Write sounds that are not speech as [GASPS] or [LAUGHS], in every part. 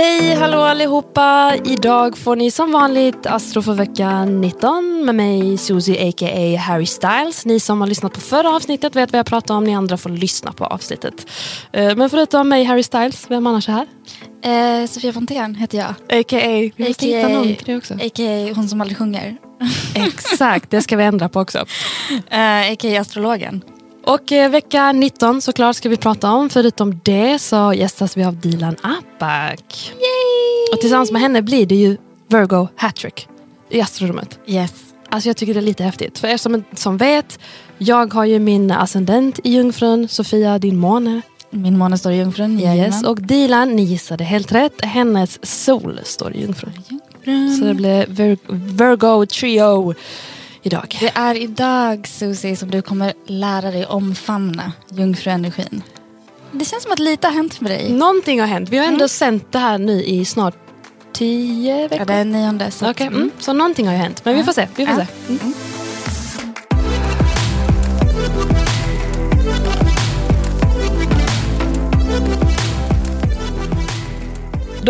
Hej, hallå allihopa! Idag får ni som vanligt Astro för vecka 19 med mig Susie a.k.a. Harry Styles. Ni som har lyssnat på förra avsnittet vet vad jag pratar om, ni andra får lyssna på avsnittet. Eh, Men förutom mig Harry Styles, vem annars är här? Eh, Sofia Fontén heter jag. A.k.a. Vi måste hitta någon till det också. A.k.a. hon som aldrig sjunger. Exakt, det ska vi ändra på också. [LAUGHS] Eh, A.k.a. astrologen. Och eh, vecka 19 såklart ska vi prata om. Förutom det så gästas vi av Dilan Apak. Och tillsammans med henne blir det ju Virgo Hattrick i astrorummet. Yes. Alltså jag tycker det är lite häftigt. För er som, som vet, jag har ju min ascendent i Jungfrun, Sofia din måne. Min måne står i Jungfrun. Yes. Och Dilan, ni gissade helt rätt, hennes sol står i Jungfrun. Så det blir Vir Virgo Trio idag. Det är idag Susie som du kommer lära dig omfamna jungfruenergin. Det känns som att lite har hänt med dig. Någonting har hänt. Vi har ändå sänt det här nu i snart tio veckor. Ja, det är nionde. Så, att- mm. så någonting har ju hänt. Men vi får se. Vi får Ja. se. Mm.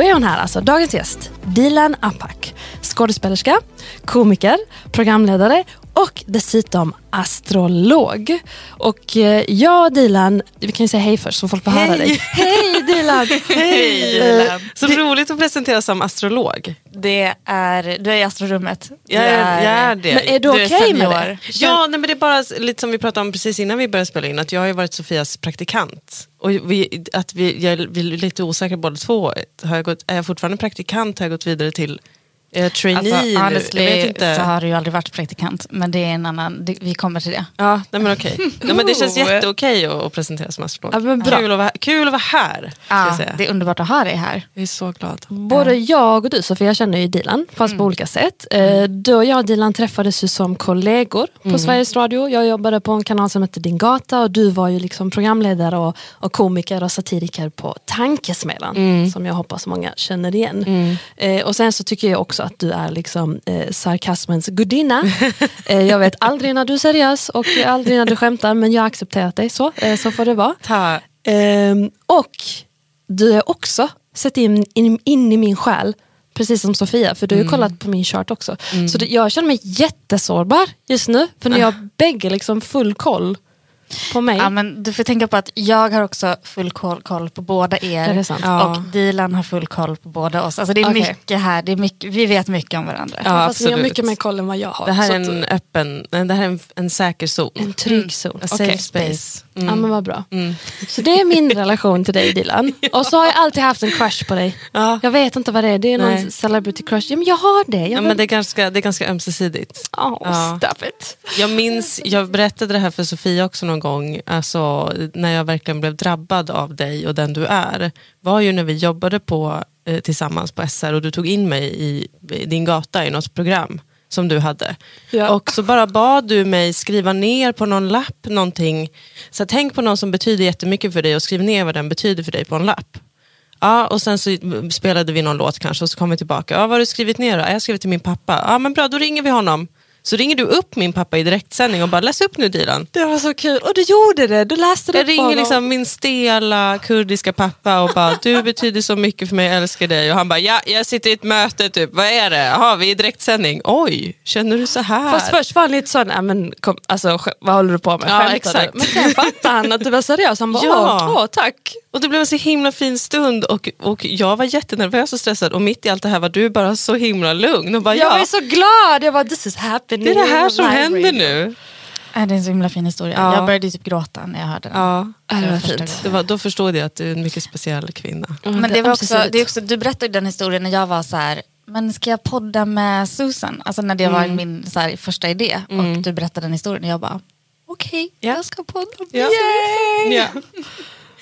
Då är hon här alltså, dagens gäst. Dilan Apak. Skådespelerska, komiker, programledare och dessutom astrolog. Och eh, jag Dilan, vi kan ju säga hej först så folk får höra dig. Hej Dilan! [LAUGHS] Hej! Eh, Så roligt att presenteras som astrolog. Det är, du är i astrorummet. Jag är, jag är det. Men är du okej med senior. det? Ja, nej, men det är bara lite som vi pratade om precis innan vi började spela in, att jag har ju varit Sofias praktikant. Och vi, att vi, jag, vi är lite osäkra båda två. Har jag gått, är jag fortfarande praktikant? Har jag gått vidare till jag trainee Alltså, nu? honestly Jag vet inte. så har du ju aldrig varit praktikant. Men det är en annan, det, vi kommer till det. Ja, nej, men okej. [LAUGHS] nej, men det känns jätteokej att, att presentera som astrolog. Ja, men bra. Kul, att vara, kul att vara här. Ska jag, Ja, säga. det är underbart att ha dig här. jag är så glad. Både jag och du Sofia känner ju Dilan, fast på olika sätt. Eh, Du och jag och Dilan träffades ju som kollegor på Sveriges Radio. Jag jobbade på en kanal som hette Din Gata och du var ju liksom programledare och, och komiker och satiriker på Tankesmedjan. Som jag hoppas många känner igen. Eh, och sen så tycker jag också att du är liksom eh, sarkasmens gudinna. [LAUGHS] eh, jag vet aldrig när du är seriös och aldrig när du skämtar men jag har accepterat dig så. Eh, så får det vara. Ehm, och du har också sett in, in, in i min själ, precis som Sofia, för du har ju kollat på min chart också. Så det, jag känner mig jättesårbar just nu, för ni har bägge liksom full koll på mig. Ja, men du får tänka på att jag har också full koll, koll på båda er. Är det sant? Ja. Och Dilan har full koll på båda oss. Alltså det är Okej. mycket här, det är mycket, vi vet mycket om varandra. Ja, Fast ni har mycket mer koll än vad jag har. det här är att- en öppen, det här är en, en säker zon. en trygg zon. A Okej. safe space. Mm. Ja men vad bra. Så det är min relation till dig Dilan. [LAUGHS] Och så har jag alltid haft en crush på dig. Ja. Jag vet inte vad det är, det är någon Nej. celebrity crush. Ja, men jag har det. Jag Ja, vill... men det, är ganska, det är ganska ömsesidigt. oh, Ja. stop it. Jag minns, jag berättade det här för Sofia också någon gång, alltså, när jag verkligen blev drabbad av dig och den du är, var ju när vi jobbade på, eh, tillsammans på SR och du tog in mig i, i din gata i något program som du hade. Ja. Och så bara bad du mig skriva ner på någon lapp någonting, så tänk på någon som betyder jättemycket för dig och skriv ner vad den betyder för dig på en lapp. Ja, och sen så spelade vi någon låt kanske och så kom vi tillbaka. Ja, vad har du skrivit ner då? Jag har skrivit till min pappa. Ja, men bra, då ringer vi honom. Så ringer du upp min pappa i direktsändning och bara läs upp nu Dilan. Det var så kul. Och du gjorde det. Du läste det Jag ringer honom. liksom min stela kurdiska pappa och bara du betyder så mycket för mig, jag älskar dig. Och han bara ja, jag sitter i ett möte typ, vad är det? Jaha, vi är i direktsändning. Oj, känner du så här? Fast först var han lite sån, "Nej, men kom, alltså, vad håller du på med? Ja, Skämtar du?" exakt. Men sen fattade han att du var seriös. Han bara, [LAUGHS] Ja. åh, åh, tack. Och det blev en så himla fin stund och, och jag var jättenervös och stressad och mitt i allt det här var du bara så himla lugn och bara Jag ja, var så glad. Jag bara, this is happening. Det är det här som händer nu. Äh, Det är en så himla fin historia. Ja. Jag började typ gråta när jag hörde den. Ja, det var första fint. det var, då förstod jag att du är en mycket speciell kvinna. Men det var också, det är också, du berättade den historien när jag var så här, men ska jag podda med Susan? Alltså när det var min så här, första idé och du berättade den historien och jag bara, okej, Ja. jag ska podda. Ja. Ja.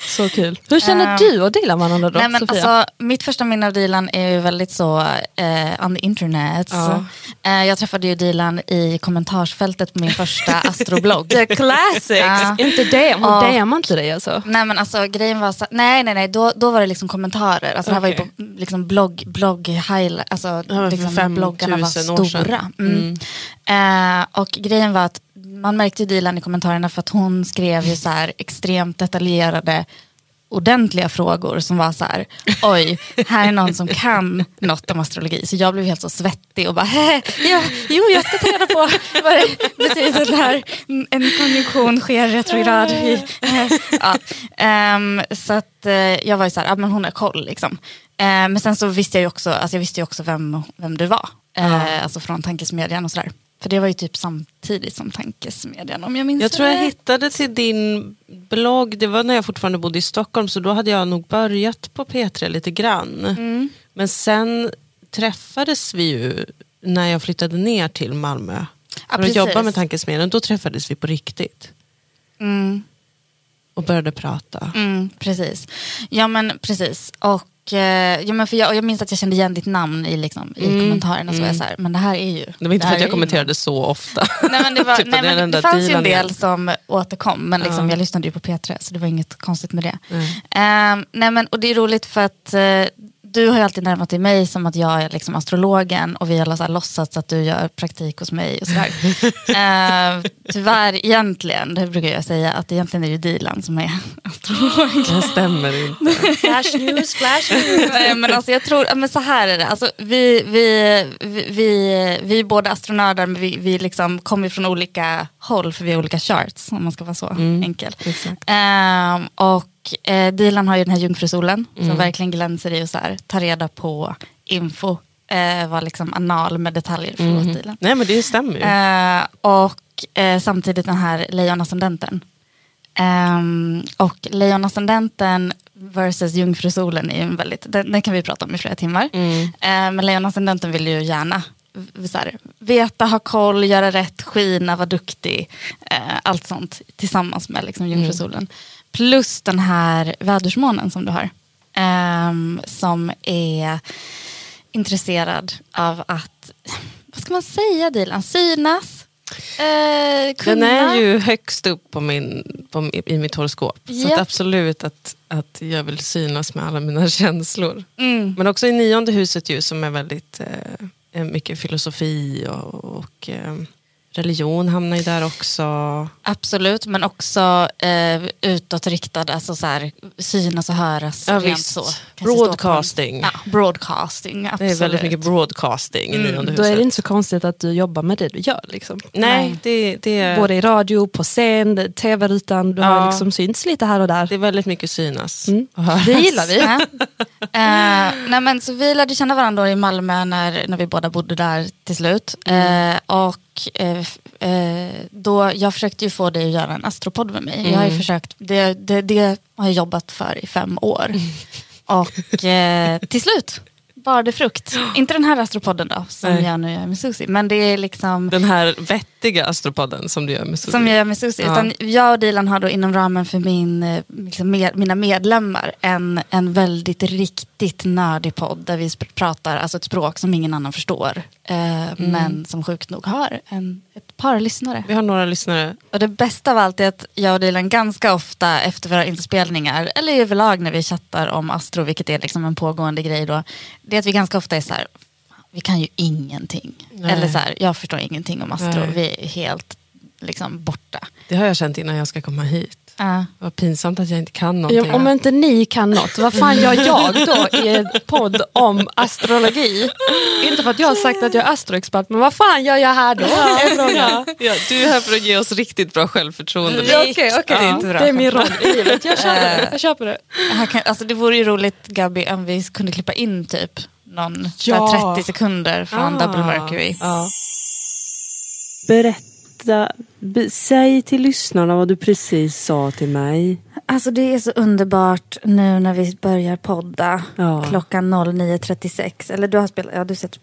Så kul. Hur känner Ehm, du och Dilan varandra då, Nej, men Sofia? alltså, mitt första minne av Dilan är ju väldigt så eh, on the internet. Ja. Eh, jag träffade ju Dilan i kommentarsfältet på min första [LAUGHS] astroblogg. The classics! Inte det, hon Ja. DMar inte dig alltså? Nej men alltså grejen var så, nej nej nej, då, då var det liksom kommentarer. Alltså det här var ju på liksom blogg, blogg highlight, alltså liksom, bloggarna var stora. Mm. Eh, och grejen var att man märkte Dilan i kommentarerna för att hon skrev ju så här extremt detaljerade ordentliga frågor som var så här, oj, här är någon som kan något om astrologi. Så jag blev helt så svettig och bara, "Hehe, ja, jo, jag ska ta reda på vad det betyder här. En konjunktion sker retrograd. [LAUGHS] ja. Ehm, så att eh, jag var ju så här, ja, men hon har koll liksom. Ehm, men sen så visste jag ju också, alltså jag visste ju också vem, vem du var. Eh, alltså från tankesmedjan och sådär. För det var ju typ samtidigt som tankesmedjan om jag minns Jag tror jag hittade till din blogg, det var när jag fortfarande bodde i Stockholm så då hade jag nog börjat på P3 lite grann. Mm. Men sen träffades vi ju när jag flyttade ner till Malmö. Ja, för att jobba med tankesmedjan, då träffades vi på riktigt. Mm. Och började prata. Mm, precis. Ja men precis. Och, eh, ja, men för jag, och jag minns att jag kände igen ditt namn i, liksom, i Mm, kommentarerna. Så jag så här, men det här är ju... Det var inte för här att jag kommenterade så ofta. Nej, men det, var, [LAUGHS] Typ, nej, det är den men det fanns ju en del som återkom, men liksom, Ja. jag lyssnade ju på P3 så det var inget konstigt med det. Nej. Ehm, nej, men, och det är roligt för att eh, du har ju alltid närmat dig mig som att jag är liksom astrologen och vi har så här låtsats att du gör praktik hos mig och sådär. [LAUGHS] Ehm, tyvärr egentligen, det brukar jag säga, att egentligen är det Dilan som är [LAUGHS] astrolog. Det stämmer inte. Flash news, flash news. Nej, men alltså jag tror, men så här är det. Alltså, vi, vi, vi, vi, vi är båda astronördar men vi, vi liksom kommer från olika håll för vi har olika charts om man ska vara så enkel. Exakt. Ehm, och eh, Dilan har ju den här jungfrusolen som verkligen glänser i att så här, ta reda på info. Eh, var liksom anal med detaljer, förlåt Dilan. Nej men det stämmer ju. Eh, och eh, samtidigt den här lejonascendenten. Um, och lejonascendenten versus jungfrusolen är ju en väldigt, den, den kan vi prata om i flera timmar. Mm. Eh, men lejonascendenten vill ju gärna här, veta, ha koll, göra rätt, skina, vara duktig. Eh, allt sånt tillsammans med liksom, jungfrusolen. Plus den här vädersmånen som du har. ehm, som är intresserad av att, vad ska man säga Dilan, synas. Eh, kunna. Den är ju högst upp på min, på, i mitt horoskop. Så Ja. att absolut att, att jag vill synas med alla mina [LAUGHS] känslor. Mm. Men också i nionde huset ju som är väldigt eh, mycket filosofi och, och eh, religion hamnar ju där också. Absolut, men också eh, utåtriktad, alltså så här, synas och höras. Ja, rent så. Broadcasting. Ja, broadcasting, Det absolut. är väldigt mycket broadcasting i nionde Då är huset. det inte så konstigt att du jobbar med det du gör. Liksom. Nej, det, det, är, Både i radio, på scen, tv-rutan. Du Ja. har liksom synts lite här och där. det är väldigt mycket synas. Mm. och höras. Det gillar vi. Ja. [LAUGHS] Eh, nej men, så vi lärde känna varandra i Malmö när, när vi båda bodde där till slut. Mm. Eh, och eh, eh, då, jag försökte ju få dig att göra en astropodd med mig. Jag har Mm. försökt, det, det, det har jag jobbat för i fem år. Mm. Och eh, till slut bar det frukt. Inte den här astropodden då, som Nej. jag nu gör med Susie. Men det är liksom Den här vettiga astropodden som du gör med Susie. som jag gör med Susie. Ja. Utan jag och Dilan har då inom ramen för min, eh, liksom med, mina medlemmar en, en väldigt riktigt nördig podd där vi pratar alltså ett språk som ingen annan förstår. Eh, Mm. Men som sjukt nog har en, ett par lyssnare. Vi har några lyssnare. Och det bästa av allt är att jag och Dilan ganska ofta efter våra inspelningar, eller överlag när vi chattar om astro, vilket är liksom en pågående grej då, det är att vi ganska ofta är så här, "Fan, vi kan ju ingenting. Nej. Eller så här, jag förstår ingenting om astro, Nej. vi är helt liksom borta. Det har jag känt innan jag ska komma hit. Ja. Vad pinsamt att jag inte kan någonting. Ja, om inte ni kan något, vad fan gör jag då i en podd om astrologi? Inte för att jag har sagt att jag är astroexpert, men vad fan gör jag här då? Är frågan. Ja, du är här för att ge oss riktigt bra självförtroende. Ja. Okej, okej. Riktigt bra. Det är min roll i livet. Jag köper det. Jag köper det. Kan, alltså det vore ju roligt Gabi om vi kunde klippa in typ någon Ja. här 30 sekunder från Ah. Double Mercury. Ja. Berätta, be, säg till lyssnarna vad du precis sa till mig. Alltså det är så underbart nu när vi börjar podda Ja. klockan 09.36. Eller du har spelat, ja du sett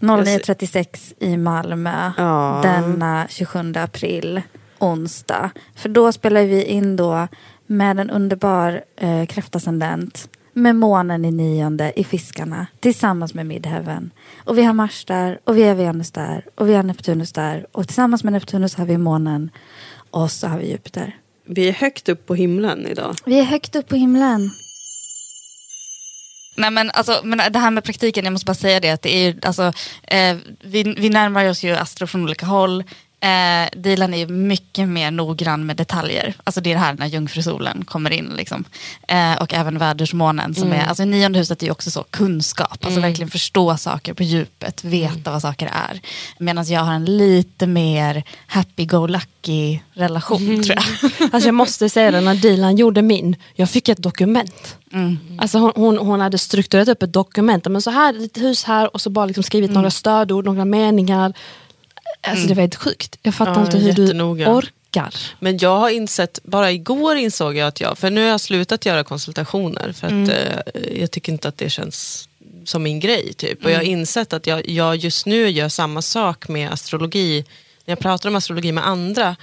09.36 i Malmö Ja. denna 27 april. onsdag. För då spelar vi in då med en underbar eh, kräftascendent med månen i nionde i Fiskarna tillsammans med Midheaven. Och vi har Mars där och vi har Venus där och vi har Neptunus där och tillsammans med Neptunus har vi månen och så har vi Jupiter. Vi är högt upp på himlen idag. Vi är högt upp på himlen. Nej men alltså, men det här med praktiken, jag måste bara säga det att det är ju, alltså, eh, vi, vi närmar oss ju Astro från olika håll. Eh, Dilan är ju mycket mer noggrann med detaljer. Alltså det är det här när jungfrusolen kommer in. Liksom. Eh, och även vädersmånen. Som är, alltså nionde huset är ju också så kunskap. Alltså verkligen förstå saker på djupet. Veta vad saker är. Medan jag har en lite mer happy-go-lucky relation tror jag. [LAUGHS] Alltså jag måste säga det, när Dilan gjorde min, jag fick ett dokument. Mm. Alltså hon, hon, hon hade strukturerat upp ett dokument, men så här, ett hus här och så bara liksom skrivit Mm. några stödord, några meningar. Alltså det var helt sjukt. Jag fattar Ja, inte hur du jättenoga. orkar. Men jag har insett, bara igår insåg jag att jag, för nu har jag slutat göra konsultationer för att eh, jag tycker inte att det känns som min grej. Typ. Och jag har insett att jag, jag just nu gör samma sak med astrologi. När jag pratar om astrologi med andra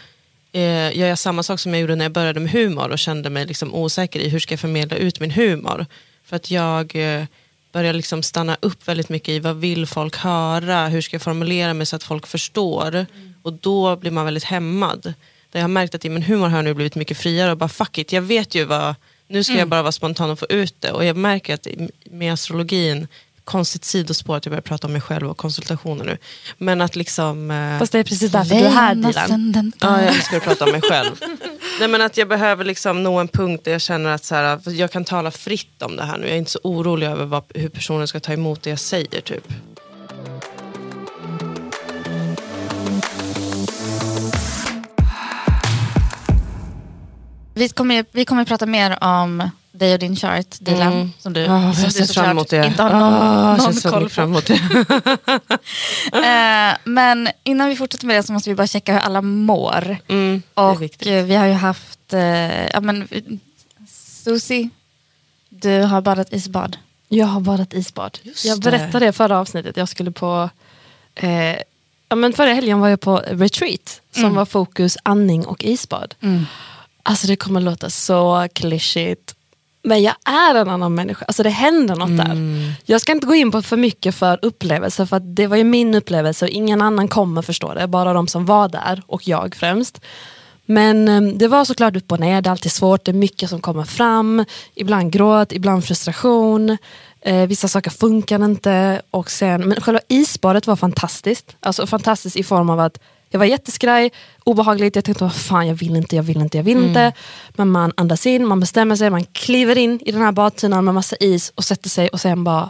eh, gör jag samma sak som jag gjorde när jag började med humor och kände mig liksom osäker i hur ska jag förmedla ut min humor. För att jag eh, börjar liksom stanna upp väldigt mycket i vad vill folk höra, hur ska jag formulera mig så att folk förstår. Och då blir man väldigt hämmad. Där jag har märkt att i min humor har jag nu blivit mycket friare och bara fuck it, jag vet ju vad, nu ska jag bara vara spontan och få ut det. Och jag märker att med astrologin, konstigt sidospår att jag börjar prata om mig själv och konsultationer nu. Men att liksom... eh, Fast det är precis därför du är här Dilan. Ja, jag att prata om mig själv. [LAUGHS] Nej, men att jag behöver liksom nå en punkt där jag känner att så här, jag kan tala fritt om det här nu. Jag är inte så orolig över vad, hur personen ska ta emot det jag säger. Typ. Vi kommer, vi kommer prata mer om dig och din chart, Dilan. Mm. Som du, Ah, som jag du ser fram emot det. inte har någon, jag någon ser så koll på. fram emot det. [LAUGHS] Eh, men innan vi fortsätter med det så måste vi bara checka hur alla mår. Mm, det är Och viktigt. eh, vi har ju haft, eh, ja men Susie, du har badat isbad. Jag har badat isbad. Just jag berättade det förra avsnittet. Jag skulle på... Eh, ja, men förra helgen var jag på retreat som Mm. var fokus andning och isbad. Alltså det kommer låta så klyschigt. Men jag är en annan människa. Alltså det händer något där. Jag ska inte gå in på för mycket för upplevelser för det var ju min upplevelse och ingen annan kommer förstå det. Bara de som var där och jag främst. Men eh, det var såklart upp och ner, det är alltid svårt, det är mycket som kommer fram. Ibland gråt, ibland frustration. Eh, vissa saker funkar inte. Och sen, men själva isbadet var fantastiskt. Alltså fantastiskt i form av att jag var jätteskraj, obehagligt, jag tänkte vad fan jag vill inte, jag vill inte, jag vill inte. Men man andas in, man bestämmer sig, man kliver in i den här badtunnan med massa is och sätter sig och sen bara,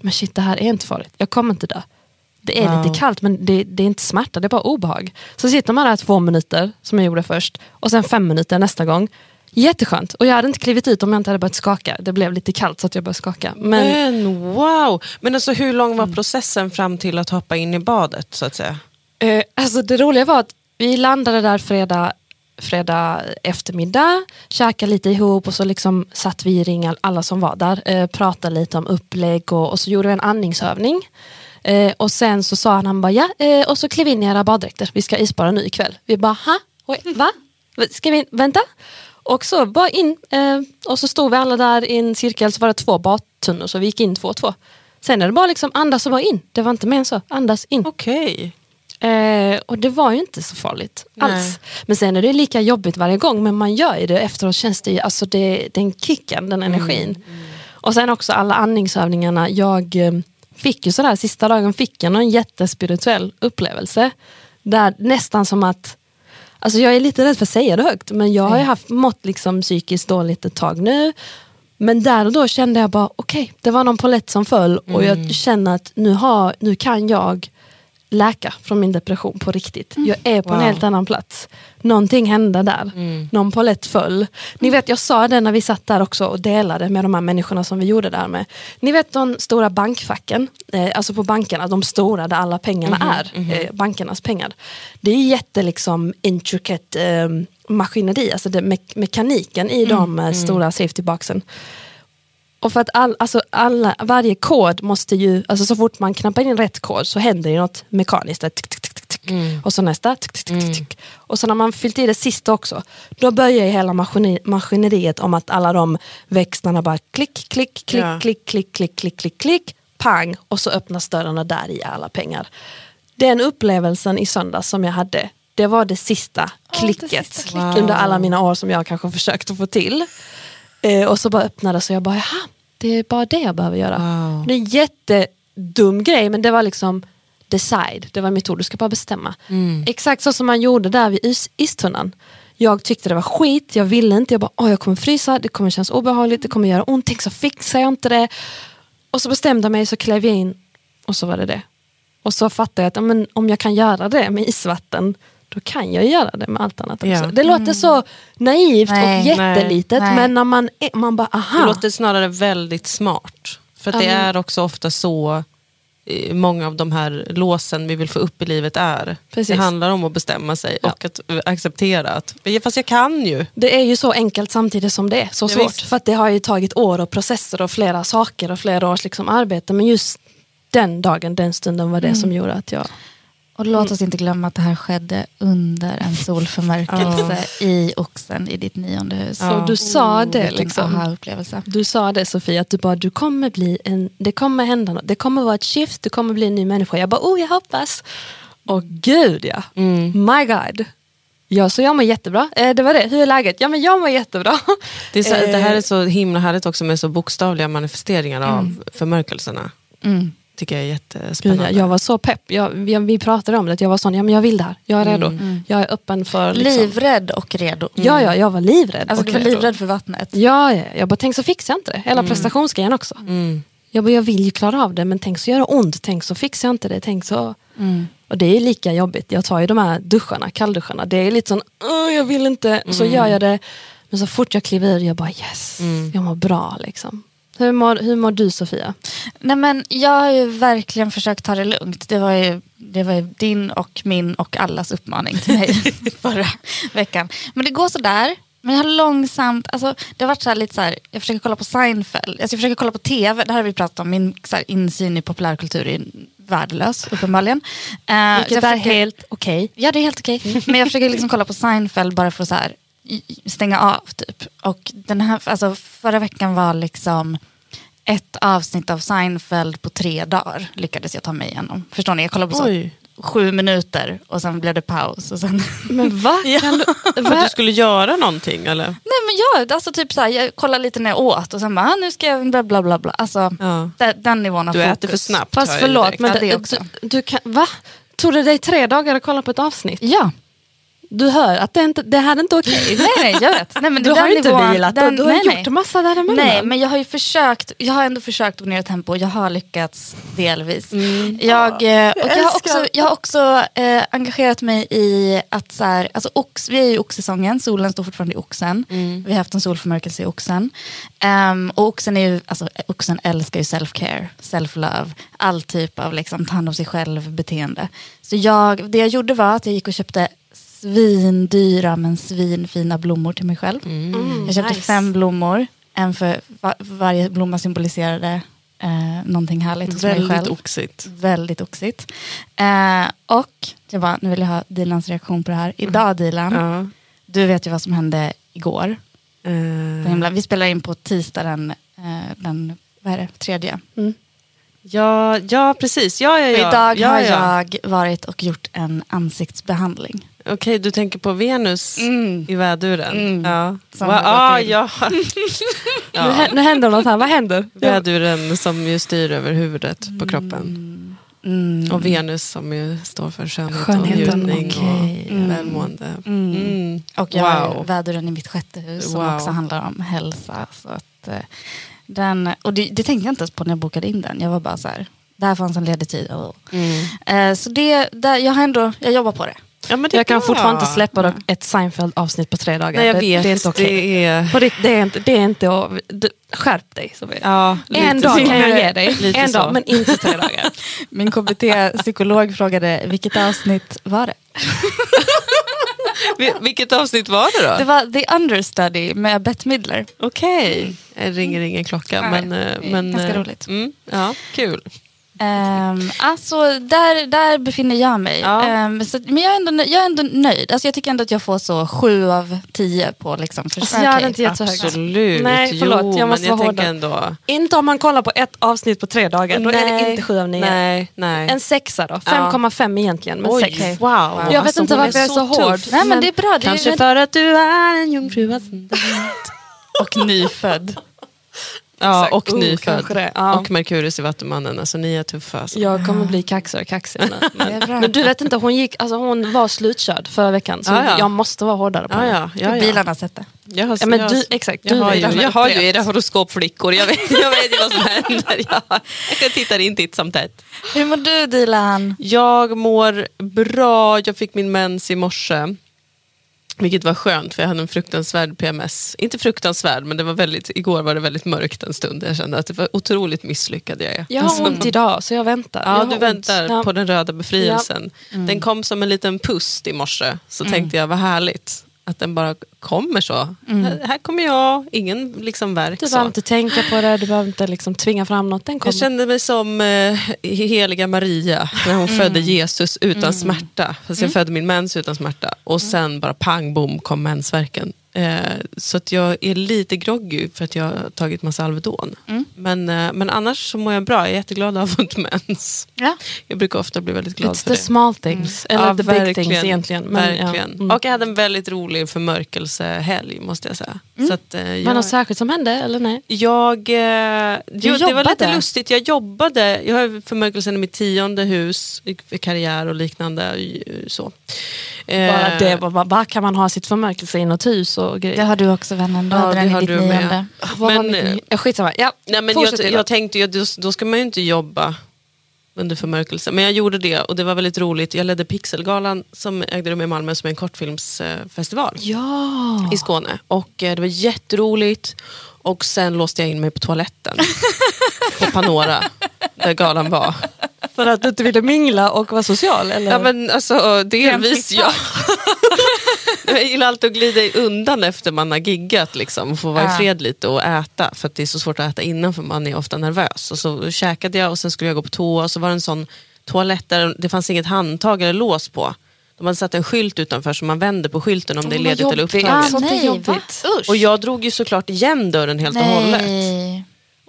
men shit det här är inte farligt, jag kommer inte dö. Det är Wow. lite kallt men det, det är inte smärta, det är bara obehag. Så sitter man där två minuter, som jag gjorde först, och sen fem minuter nästa gång. Jätteskönt. Och jag hade inte klivit ut om jag inte hade börjat skaka. Det blev lite kallt så att jag började skaka. Men Men wow! Men alltså hur lång var processen fram till att hoppa in i badet så att säga? Eh, alltså det roliga var att vi landade där fredag, fredag eftermiddag, käkade lite ihop och så liksom satt vi i ring alla som var där, eh, pratade lite om upplägg och, och så gjorde vi en andningsövning. Eh, och sen så sa han, han bara, ja, eh, och så klev in i era baddräkter, vi ska isbara nu ikväll. Vi bara, ha? Oj, va? Ska vi vänta? Och så bara in, eh, och så stod vi alla där i en cirkel, så var det två badtunnor, så vi gick in två och två. Sen är det bara liksom andas och bara in, det var inte mer än så, andas in. Okej. Eh, och det var ju inte så farligt alls. Nej. Men sen är det lika jobbigt varje gång, men man gör ju det efteråt känns det ju, alltså det, den kicken, den energin. Och sen också alla andningsövningarna, jag eh, fick ju sådär, sista dagen fick jag en jättespirituell upplevelse. Där nästan som att, alltså jag är lite rädd för att säga det högt, men jag har ju haft mått liksom psykiskt dåligt ett tag nu. Men där och då kände jag bara, okej, det var någon polett som föll och jag känner att nu, har, nu kan jag läka från min depression på riktigt. Jag är på en Wow. helt annan plats. Någonting hände där. Någon polett föll. Ni vet, jag sa det när vi satt där också och delade med de här människorna som vi gjorde där med. Ni vet de stora bankfacken, eh, alltså på bankerna, de stora där alla pengarna är, eh, bankernas pengar. Det är jätte liksom intricate eh, maskineri, alltså det, me mekaniken i de eh, stora safety boxen. Och för att all, alltså alla, varje kod måste ju, alltså så fort man knappar in rätt kod så händer ju något mekaniskt. där, tick, tick, tick, tick. Och så nästa. Tick. Och så när man fyllt i det sista också, då börjar ju hela maskineri, maskineriet om att alla de växlarna bara klick, klick, klick, Ja. klick, klick, klick, klick, klick, klick, pang och så öppnas och där i alla pengar. Den upplevelsen i söndags som jag hade, det var det sista klicket sista klicket. under alla mina år som jag kanske försökt att få till. Eh, och så bara öppnades och jag bara, jaha, det är bara det jag behöver göra. Wow. Det är en jättedum grej men det var liksom decide, det var mitt ord, du ska bara bestämma. Exakt så som man gjorde där vid is istunnan. Jag tyckte det var skit, jag ville inte, jag bara, Åh, jag kommer frysa, det kommer kännas obehagligt, det kommer göra ont, tänk så fixar jag inte det. Och så bestämde jag mig, så klev jag in och så var det det. Och så fattade jag att men, om jag kan göra det med isvatten, då kan jag göra det med allt annat också. Ja. Det låter så naivt Nej. och jättelitet, Nej. men när man, är, man bara, aha. Det låter snarare väldigt smart. För att Ja, det är också ofta så eh, många av de här låsen vi vill få upp i livet är. Precis. Det handlar om att bestämma sig och att eh, acceptera att, fast jag kan ju. Det är ju så enkelt samtidigt som det är så Ja, svårt. visst. För att det har ju tagit år och processer och flera saker och flera års liksom arbete. Men just den dagen, den stunden var det som gjorde att jag... Och låt oss inte glömma att det här skedde under en solförmörkelse i Oxen i ditt nionde hus. Så du sa det liksom. Du sa det Sofia, att du bara, du kommer bli en, det kommer hända något. Det kommer vara ett shift, du kommer bli en ny människa. Jag bara, oh jag hoppas. Och gud ja, my god. Ja, så jag mår jättebra. Eh, det var det, hur är läget? Ja men jag mår jättebra. [LAUGHS] Det, är så, Eh. det här är så himla härligt också med så bokstavliga manifesteringar av förmörkelserna. Mm. Tycker jag är jättespännande. ja, jag var så pepp. Jag, jag, vi pratade om det, jag var sån, ja men jag vill det här. Jag är redo. Jag är öppen för... Liksom. Livrädd och redo. Ja, ja, jag var livrädd. Alltså du var redo. livrädd för vattnet. Ja, ja, jag bara, tänk så fixar jag inte det. Hela prestationsgrejen också. Mm. Jag bara, jag vill ju klara av det, men tänk så gör det ont. Tänk så fixar jag inte det. Tänk så... Mm. Och det är lika jobbigt. Jag tar ju de här duscharna, kallduscharna. Det är lite sån, "Åh, jag vill inte. Så gör jag det. Men så fort jag kliver ur, jag bara yes, jag mår bra liksom. Hur mår, hur mår du Sofia? Nej, men jag har ju verkligen försökt ta det lugnt. Det var ju, det var ju din och min och allas uppmaning till mig [LAUGHS] [LAUGHS] förra veckan. Men det går sådär. Men jag har långsamt, alltså, det har varit så lite så här, jag försöker kolla på Seinfeld, alltså, jag försöker kolla på tv, det här har vi pratat om, min så här, insyn i populärkultur är värdelös uppenbarligen. Uh, Vilket är helt okej. Ja, det är helt okej. Men jag försöker liksom kolla på Seinfeld bara för att så här, stänga av. typ. Och den här, alltså, förra veckan var liksom ett avsnitt av Seinfeld på tre dagar lyckades jag ta mig igenom. Förstår ni? Jag kollade på så Oj. sju minuter och sen blev det paus. Och sen... Men va? [LAUGHS] Kan du, [LAUGHS] För att du skulle göra någonting eller? Nej men ja, alltså typ så här, jag kollar lite när jag åt och sen bara, ah, nu ska jag bla bla bla. bla. Alltså, Ja. den, den nivån av Du fokus. äter för snabbt. Fast förlåt, men Ja, det du, också. du, du kan, va? Tog det dig tre dagar att kolla på ett avsnitt? Ja, Du hör att det, inte, det här är inte okej. [LAUGHS] nej nej jag vet. Nej, men Du har inte nivån- vilat, den- du har nej, gjort nej. massa däremellan. Nej, men jag har ju försökt, jag har ändå försökt gå ner i tempo. Jag har lyckats delvis. Mm. Jag, eh, och jag har älskar. också, jag har också eh, engagerat mig i att så här, alltså ox, vi är ju i oxsäsongen, solen står fortfarande i oxen. Mm. Vi har haft en solförmörkelse i oxen. Ehm, och oxen, är ju, alltså, oxen älskar ju self-care, self-love, all typ av liksom, ta hand om sig själv beteende. Så jag, det jag gjorde var att jag gick och köpte svindyra men svinfina blommor till mig själv. Mm, Jag köpte nice. fem blommor, en för va- varje blomma symboliserade eh, någonting härligt hos mig Väldigt själv. oxigt. Väldigt oxigt. Eh, och jag bara, nu vill jag ha Dilans reaktion på det här. Idag Dilan, Ja. du vet ju vad som hände igår. På himla, vi spelar in på tisdag den, eh, den vad är det, tredje. ja, ja, precis. Ja, ja, ja. idag ja, har ja. jag varit och gjort en ansiktsbehandling. Okej, du tänker på Venus Mm. i väduren? Ja. Som Va? har Ah, [LAUGHS] ja. Nu, ja. nu händer något här, vad händer? [LAUGHS] Väduren som ju styr över huvudet på kroppen. Mm. Och Venus som ju står för skönhet Skönheten, och njutning okej. och välmående. Mm. Och jag har Wow. väduren i mitt sjätte hus som Wow. också handlar om hälsa. Så att, eh, den, och det, det tänkte jag inte ens på när jag bokade in den. Jag var bara så här, där fanns en ledig tid. Oh. Mm. Eh, så det, där, jag har ändå, jag jobbar på det. Ja, det Jag kan bra. fortfarande inte släppa ett Seinfeld-avsnitt på tre dagar. Nej, jag det, vet. det är inte okej. Det är... Rikt- Det är inte, det är inte du, skärp dig. Sofia. Ja, en dag så. kan jag ge [LAUGHS] dig, en så. dag, men inte tre dagar. [LAUGHS] Min KBT-psykolog frågade vilket avsnitt var det? [LAUGHS] Vi- Vilket avsnitt var det då? Det var The Understudy med Bette Midler. Okej, det ringer ingen klocka. Nej, men, eh, det men, ganska eh, roligt. Mm, ja, kul. Um, alltså, där, där befinner jag mig. Ja. Ehm, så, men jag är, ändå, jag är ändå nöjd. Alltså, jag tycker ändå att jag får så sju av tio på liksom, för Alltså, jag hade inte gett så högt. Absolut. Nej, förlåt, jo, jag måste men jag tänker ändå... Inte om man kollar på ett avsnitt på tre dagar, då är det inte sju av nio. Nej, nej. En sexa då, 5,5 egentligen. Men Oj, sex. wow. Jag vet Alltså, inte hon varför jag är så hård. Nej men det är bra. Det är, Kanske men- för att du är en jungfru [LAUGHS] och nyfödd. Ja, och Oh, nyfödd. ja. Och Merkurius i Vattumannen. Alltså ni är tuffa. Alltså. Jag kommer bli kaxigare och kaxigare [LAUGHS] bra. Men du vet inte, hon, gick, alltså hon var slutkörd förra veckan. Så Ja, ja. jag måste vara hårdare på Ja, henne. ja, ja. Bilarna det. Jag har, Ja, men jag, du, exakt, jag, du har ju, jag har ju era horoskopflickor. Jag vet, jag vet ju vad som händer. Jag, jag tittar in titt som tätt. Hur mår du Dilan? Jag mår bra. Jag fick min mens i morse. Vilket var skönt för jag hade en fruktansvärd PMS. Inte fruktansvärd men det var väldigt, igår var det väldigt mörkt en stund. Jag kände att det var otroligt misslyckad jag är. Jag har ont idag så jag väntar. jag Ja, har du ont. väntar Ja. på den röda befrielsen. Mm. Den kom som en liten pust i morse. Så tänkte jag, vad härligt. Att den bara kommer så. Här, här kommer jag, ingen liksom verk. Mm. Du behöver inte tänka på det, du behöver inte liksom tvinga fram något. Den kommer. Jag kände mig som eh, heliga Maria när hon Mm. födde Jesus utan smärta. Fast jag födde min mens utan smärta. Och Mm. sen bara pang bom kom mensvärken. Eh, så att jag är lite groggy för att jag har tagit massa Alvedon. Mm. Men, eh, men annars så mår jag bra. Jag är jätteglad att ha fått mens. Ja. Jag brukar ofta bli väldigt glad It's för the det. small things, eller Ja, the big things egentligen. Men, ja. verkligen. Mm. Och jag hade en väldigt rolig förmörkelsehelg måste jag säga. Så att, eh, jag, något särskilt som hände eller nej? jag, eh, jo, det var lite lustigt, jag jobbade, jag har förmörkelsen i mitt tionde hus, karriär och liknande. i- Så. Eh, Bara det, vad, vad kan man ha sitt förmörkelse i något hus och grejer? Det har du också vännen. Du Ja, hade det den har i ditt du med. Men, mitt eh, ja, skitsamma, ja. Nej, men Fortsätt jag, jag tänkte ju, då, då ska man ju inte jobba under förmörkelse. Men jag gjorde det och det var väldigt roligt. Jag ledde Pixelgalan som ägde rum i Malmö som är en kortfilmsfestival Ja. i Skåne. Och eh, det var jätteroligt. Och sen låste jag in mig på toaletten [LAUGHS] på Panora där galan var. För att du inte ville mingla och vara social? Eller? Ja men alltså delvis ja. [LAUGHS] Jag gillar alltid att glida undan efter man har giggat liksom, och få vara Ja. i fred lite och äta. För att det är så svårt att äta innan för man är ofta nervös. Och så käkade jag och sen skulle jag gå på toa och så var det en sån toalett där det fanns inget handtag eller lås på. De hade satt en skylt utanför så man vänder på skylten om det är ledigt eller upptaget. Ah, Sånt är nej. Och jag drog ju såklart igen dörren helt och hållet.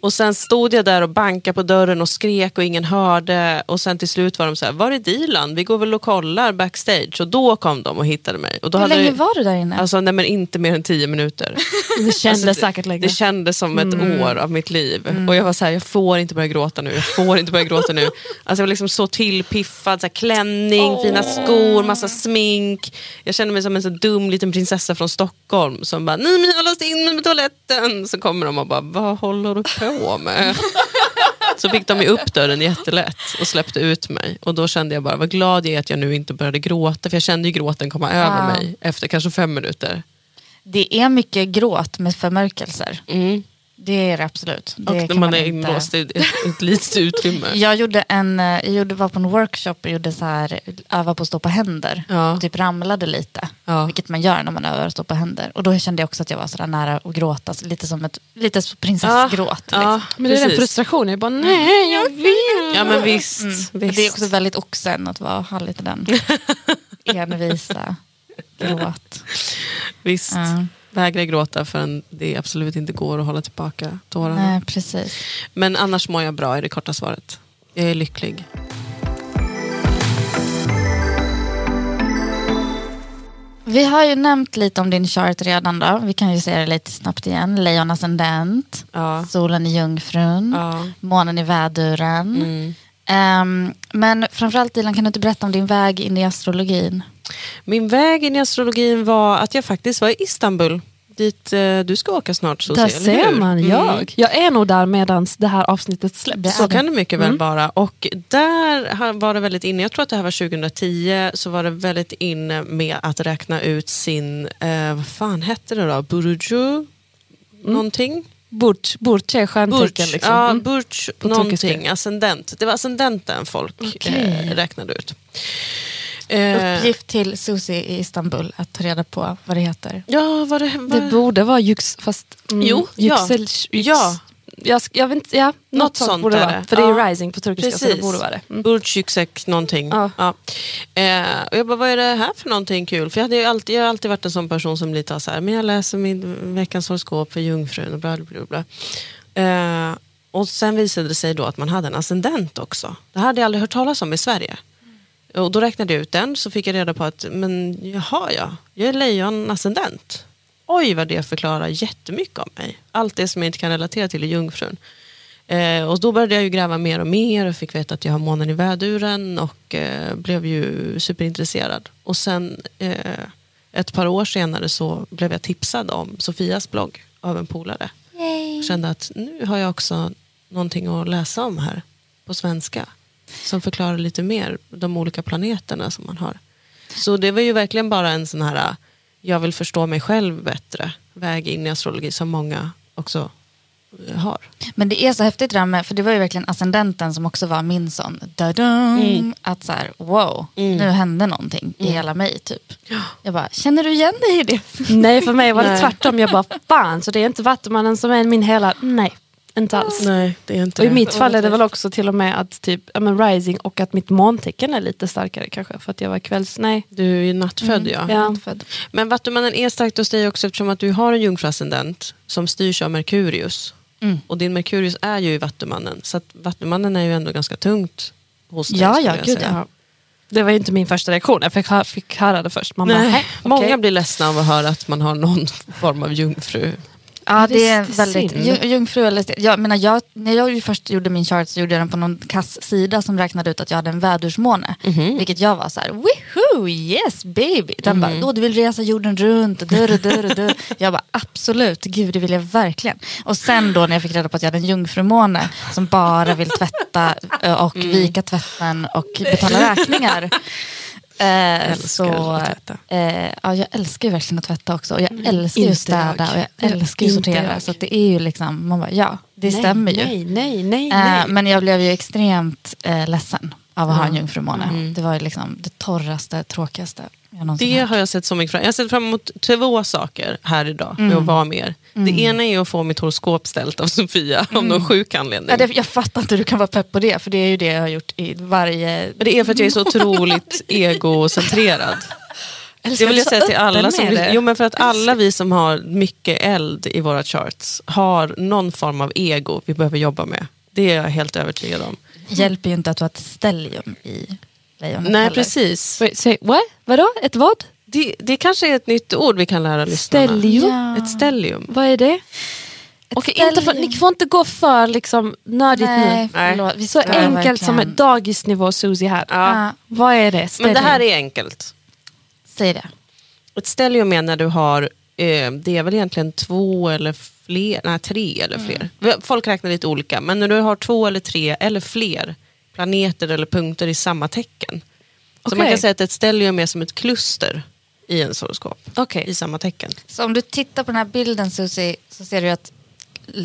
Och sen stod jag där och bankade på dörren och skrek och ingen hörde. Och sen till slut var de så här, var är Dilan? Vi går väl och kollar backstage. Och då kom de och hittade mig. Och då Hur hade länge det- var du där inne? Alltså nej, men inte mer än tio minuter. [LAUGHS] Det kändes Alltså, säkert länge. Det kändes som ett år av mitt liv. Och jag var så här, jag får inte börja gråta nu. Jag får inte börja gråta nu. Alltså jag var liksom så tillpiffad. Så här, klänning, fina skor, massa smink. Jag kände mig som en så dum liten prinsessa från Stockholm som bara, jag har låst in mig på toaletten. Så kommer de och bara, vad håller du på med? Så fick de ju upp dörren jättelätt och släppte ut mig. Och då kände jag bara, vad glad jag är att jag nu inte började gråta. För jag kände ju gråten komma över mig efter kanske fem minuter. Det är mycket gråt med förmörkelser. Mm. Det är det absolut. Det Och när kan man är inlåst i ett, ett litet utrymme. [LAUGHS] Jag gjorde en, eh, jag gjorde, var på en workshop och gjorde så här, öva på att stå på händer. Ja. Och typ ramlade lite. Ja. Vilket man gör när man övar att stå på händer. Och då kände jag också att jag var sådär nära att gråta. Så lite som ett lite som prinsessgråt. Ja, liksom. Men det är den frustrationen, jag bara nej jag vill. Ja men visst. Men visst. Mm. Det är också väldigt oxen att vara, ha lite den [LAUGHS] envisa gråt. visst. Ja. Vägra gråta förrän det absolut inte går att hålla tillbaka tårarna. Nej, precis. Men annars mår jag bra i det korta svaret. Jag är lycklig. Vi har ju nämnt lite om din chart redan då. Vi kan ju säga det lite snabbt igen. Lejon ascendent, Ja. solen i jungfrun, Ja. månen i väduren. Mm. Ehm, men framförallt Dilan, kan du inte berätta om din väg in i astrologin? Min väg in i astrologin var att jag faktiskt var i Istanbul. Dit eh, du ska åka snart Susie, Där ser man, Mm. jag. Jag är nog där medan det här avsnittet släpps. Så kan det mycket väl Mm. vara. Och där var det väldigt inne, jag tror att det här var 2010, så var det väldigt inne med att räkna ut sin, eh, vad fan hette det då, Burju? Någonting? Burj, Burj är stjärntecken. Liksom. ja, Mm. Burj På någonting, ascendent. Det var ascendenten folk Okej. eh, räknade ut. Eh, Uppgift till Susie i Istanbul att ta reda på vad det heter. ja, var det... Var, Det borde vara Jux, fast... Mm, Jo, ja. Yüksel- Yux- Ja, jag, jag vet inte, ja, något, Något sånt, sånt borde det vara. För det är Ja. rising på turkiska så det borde vara det. Mm. Burç yüksek någonting. Ja. Ja. Eh, och jag bara, vad är det här för någonting kul? För jag, hade alltid, jag har alltid varit en sån person som lite har så här, men jag läser min veckans horoskop för jungfrun och bla bla. bla. Eh, och sen visade det sig då att man hade en ascendent också. Det hade jag aldrig hört talas om i Sverige. Och då räknade jag ut den, så fick jag reda på att, men jaha ja, jag är lejon ascendent. Oj vad det förklarar jättemycket om mig. Allt det som jag inte kan relatera till i jungfrun. Eh, och då började jag ju gräva mer och mer och fick veta att jag har månen i väduren och eh, blev ju superintresserad. Och sen eh, ett par år senare så blev jag tipsad om Sofias blogg av en polare. Jag kände att nu har jag också någonting att läsa om här på svenska. Som förklarar lite mer de olika planeterna som man har. Så det var ju verkligen bara en sån här, jag vill förstå mig själv bättre, väg in i astrologi som många också eh, har. Men det är så häftigt det där med, för det var ju verkligen ascendenten som också var min sån, Mm. att så här, wow, nu hände någonting i hela mig typ. Jag bara, känner du igen dig i det? Nej för mig var det [LAUGHS] tvärtom. Jag bara fan så det är inte Vattumannen som är min hela, nej inte alls. Nej, det är inte Och i det. mitt fall är det väl också till och med att typ, ja, men rising och att mitt måntecken är lite starkare kanske för att jag var kvälls... Nej. Du är ju nattfödd ja. Ja. Men Vattumannen är starkt hos dig också eftersom att du har en jungfruascendent som styrs av Merkurius. Mm. Och din Merkurius är ju i Vattumannen. Så att Vattumannen är ju ändå ganska tungt hos dig. Ja, ja, jag gud säga. ja. Det var ju inte min första reaktion, jag fick, hö- fick höra det först. Man bara, Nej, "Hä, Många okej." blir ledsna av att höra att man har någon form av jungfru. Ja, det är väldigt... synd. Jungfru eller... Jag menar, jag, när jag först gjorde min chart så gjorde jag den på någon kass sida som räknade ut att jag hade en vädursmåne. Vilket jag var så här, woohoo, yes baby. Den bara, åh du vill resa jorden runt, dörr, dörr, dörr. Jag bara, absolut, gud det vill jag verkligen. Och sen då när jag fick reda på att jag hade en jungfrumåne som bara vill tvätta och vika tvätten och betala räkningar. Eh, Älskar så, att tvätta. eh, ja, jag älskar ju verkligen att tvätta också. Och jag älskar ju att städa jag. och jag Jag- älskar ju att sortera. jag. Så att det är ju liksom, man bara, ja, det nej, stämmer ju. Nej, nej, nej. Eh, nej. men jag blev ju extremt eh, ledsen av att ha en jungfrumåne. Mm. Det var ju liksom det torraste, tråkigaste jag Det har jag sett så mycket fram Jag har sett fram emot två saker här idag med Mm. att vara med er. Det ena är att få mitt horoskop ställt av Sofia av någon sjuk anledning. Mm. Ja, det, jag fattar inte hur du kan vara pepp på det, för det är ju det jag har gjort i varje... Men det är för att jag är så otroligt [LAUGHS] egocentrerad. Det vill jag säga till alla. Som, med det. jo, men för att alla vi som har mycket eld i våra charts har någon form av ego vi behöver jobba med. Det är jag helt övertygad om. hjälper ju inte att du har ett stellium i lejonet Nej, heller. precis. Wait, say, what? Vadå? Ett vad? Det, det kanske är ett nytt ord vi kan lära lyssnarna. Stellium? Ja. Ett stellium. Vad är det? Ett Okej, inte för, stellium. ni får inte gå för liksom, nördigt Nej, nu. förlåt. Vi Så enkelt som verkligen- ett dagisnivå Susie här. Ja, Vad är det? Men det Stellium. här är enkelt. säg det. Ett stellium är när du har, eh, det är väl egentligen två eller fler, nej tre eller fler. Folk räknar lite olika, men när du har två eller tre eller fler planeter eller punkter i samma tecken. Så man kan säga att ett stellium är som ett kluster i en horoskop. Okej. I samma tecken. Så om du tittar på den här bilden Susie, så ser du att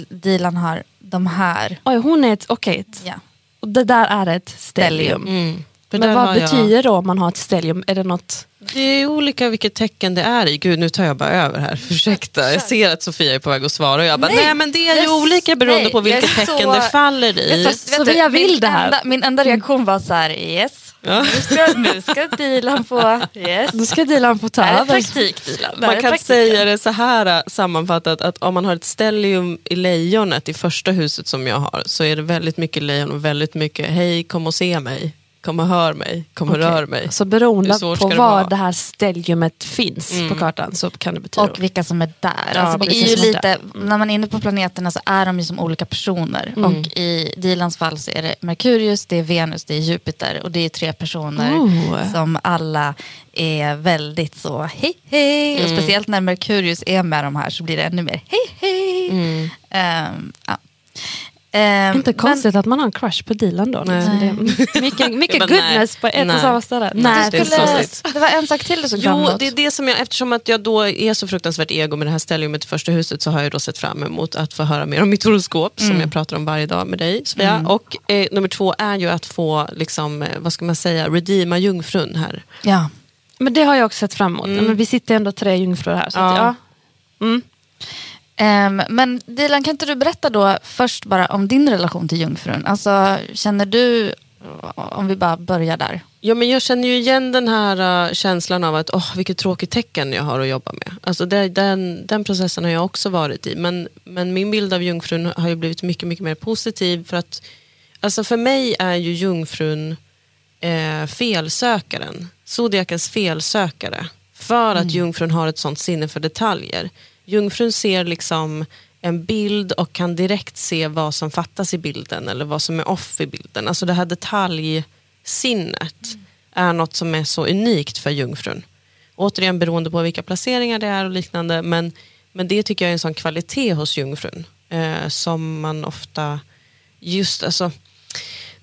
Dilan har de här. Oj, hon är ett, okej. ett- Ja. och det där är ett stellium. Mm. För Men vad har jag- betyder då om man har ett stellium? Är det något... Det är olika vilket tecken det är i. Gud, nu tar jag bara över här. Ursäkta, jag ser att Sofia är på väg att svara och jag bara, nej, Nej, men det är ju jag- olika beroende nej, på vilket tecken så- det faller i. Vet du- Så vet du, jag vill min det här. Enda, min enda reaktion var så här, yes. Ja. Nu, ska, nu ska Dilan få, yes. Nu ska Dilan få ta Det här är över. praktik Dilan. Man kan praktiken. säga det så här äh, sammanfattat att om man har ett stellium i lejonet i första huset som jag har så är det väldigt mycket lejon och väldigt mycket hej kom och se mig, kom och hör mig, kom och rör mig. Så beroende på ska var det vara? det här stelliumet finns på kartan så kan det betyda... Och vilka som är där. Ja, alltså, det är ju lite, när man är inne på planeterna så är de ju som olika personer. Mm. Och i Dilans fall så är det Merkurius, det är Venus, det är Jupiter. Och det är tre personer Oh. som alla är väldigt så hej hej. Mm. Och speciellt när Merkurius är med de här så blir det ännu mer hej hej. Mm. Ehm, ja. Ehm, inte men- konstigt att man har en crush på Dilan då. Så det mycket [LAUGHS] mycket goodness på ett nej. och samma ställe. Nej, det skulle, det var en sak till du såg Jo, det är det som jag, eftersom att jag då är så fruktansvärt ego med det här stelliumet i första huset så har jag då sett fram emot att få höra mer om mitt horoskop som jag pratar om varje dag med dig Sofia. Och eh, nummer två är ju att få, liksom, eh, vad ska man säga, redeema jungfrun här. Ja. Men det har jag också sett fram emot. Men vi sitter ändå tre jungfrur här. Så Ja. att, ja. Ehm, men Dilan, kan inte du berätta då först bara om din relation till jungfrun? Alltså, känner du, om vi bara börjar där. Ja, men jag känner ju igen den här uh, känslan av att åh, vilket tråkigt tecken jag har att jobba med. Alltså det, den, den processen har jag också varit i. Men, men min bild av jungfrun har ju blivit mycket, mycket mer positiv. För att alltså för mig är ju jungfrun eh, felsökaren. Zodiakens felsökare. För att jungfrun har ett sånt sinne för detaljer. Jungfrun ser liksom en bild och kan direkt se vad som fattas i bilden eller vad som är off i bilden. Alltså det här detaljsinnet är något som är så unikt för jungfrun. Återigen beroende på vilka placeringar det är och liknande. Men, men det tycker jag är en sån kvalitet hos jungfrun. Eh, som man ofta, just alltså,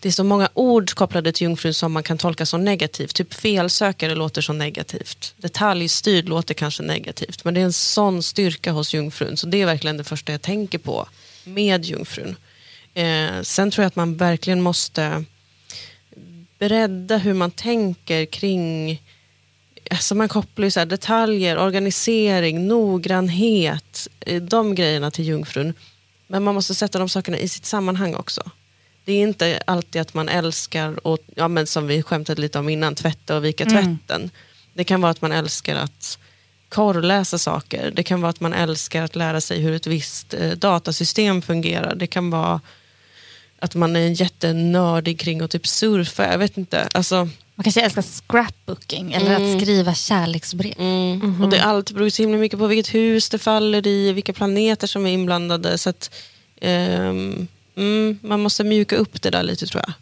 det är så många ord kopplade till jungfrun som man kan tolka som negativt. Typ felsökare låter som negativt. Detaljstyrd låter kanske negativt. Men det är en sån styrka hos jungfrun. Så det är verkligen det första jag tänker på med jungfrun. Eh, sen tror jag att man verkligen måste bredda hur man tänker kring Alltså man kopplar ju så här detaljer, organisering, noggrannhet, eh, de grejerna till jungfrun. Men man måste sätta de sakerna i sitt sammanhang också. Det är inte alltid att man älskar, och, ja, men som vi skämtade lite om innan, tvätta och vika tvätten. Det kan vara att man älskar att korrläsa saker. Det kan vara att man älskar att lära sig hur ett visst eh, datasystem fungerar. Det kan vara att man är jättenördig kring att typ surfa. Jag vet inte. Alltså, Man kanske älskar scrapbooking eller att skriva kärleksbrev. Mm. Och det, allt beror så himla mycket på vilket hus det faller i, vilka planeter som är inblandade. Så att, ehm, mm, man måste mjuka upp det där lite tror jag.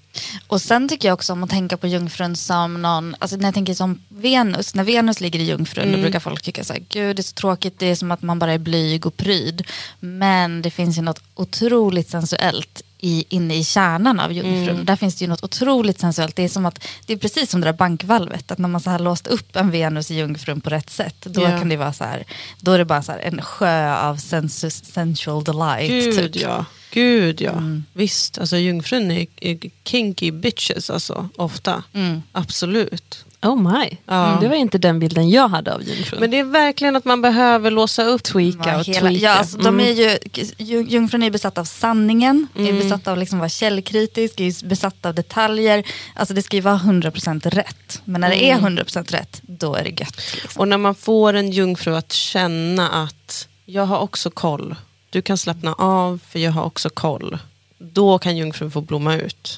Och sen tycker jag också om att tänka på jungfrun som någon, alltså när jag tänker som Venus, när Venus ligger i jungfrun då brukar folk tycka så här, gud det är så tråkigt, det är som att man bara är blyg och pryd. Men det finns ju något otroligt sensuellt i, inne i kärnan av jungfrun. Där finns det ju något otroligt sensuellt. Det är, som att, det är precis som det där bankvalvet, att när man så här låst upp en Venus i jungfrun på rätt sätt, då Ja. kan det vara så här, då är det bara så här en sjö av sensu, sensual delight. Gud typ. ja. Gud ja. Visst, alltså jungfrun är, är kinky bitches alltså, ofta. Absolut. Oh my, Ja. det var inte den bilden jag hade av jungfrun. Men det är verkligen att man behöver låsa upp. tweaka och hela, tweaka. ja, alltså, de är ju, ju- jungfrun är besatt av sanningen, är besatt av liksom att vara källkritisk, är besatt av detaljer. Alltså det ska ju vara 100% rätt. Men när det är 100% rätt, då är det gött. Liksom. Och när man får en jungfru att känna att jag har också koll. Du kan slappna av för jag har också koll. Då kan jungfrun få blomma ut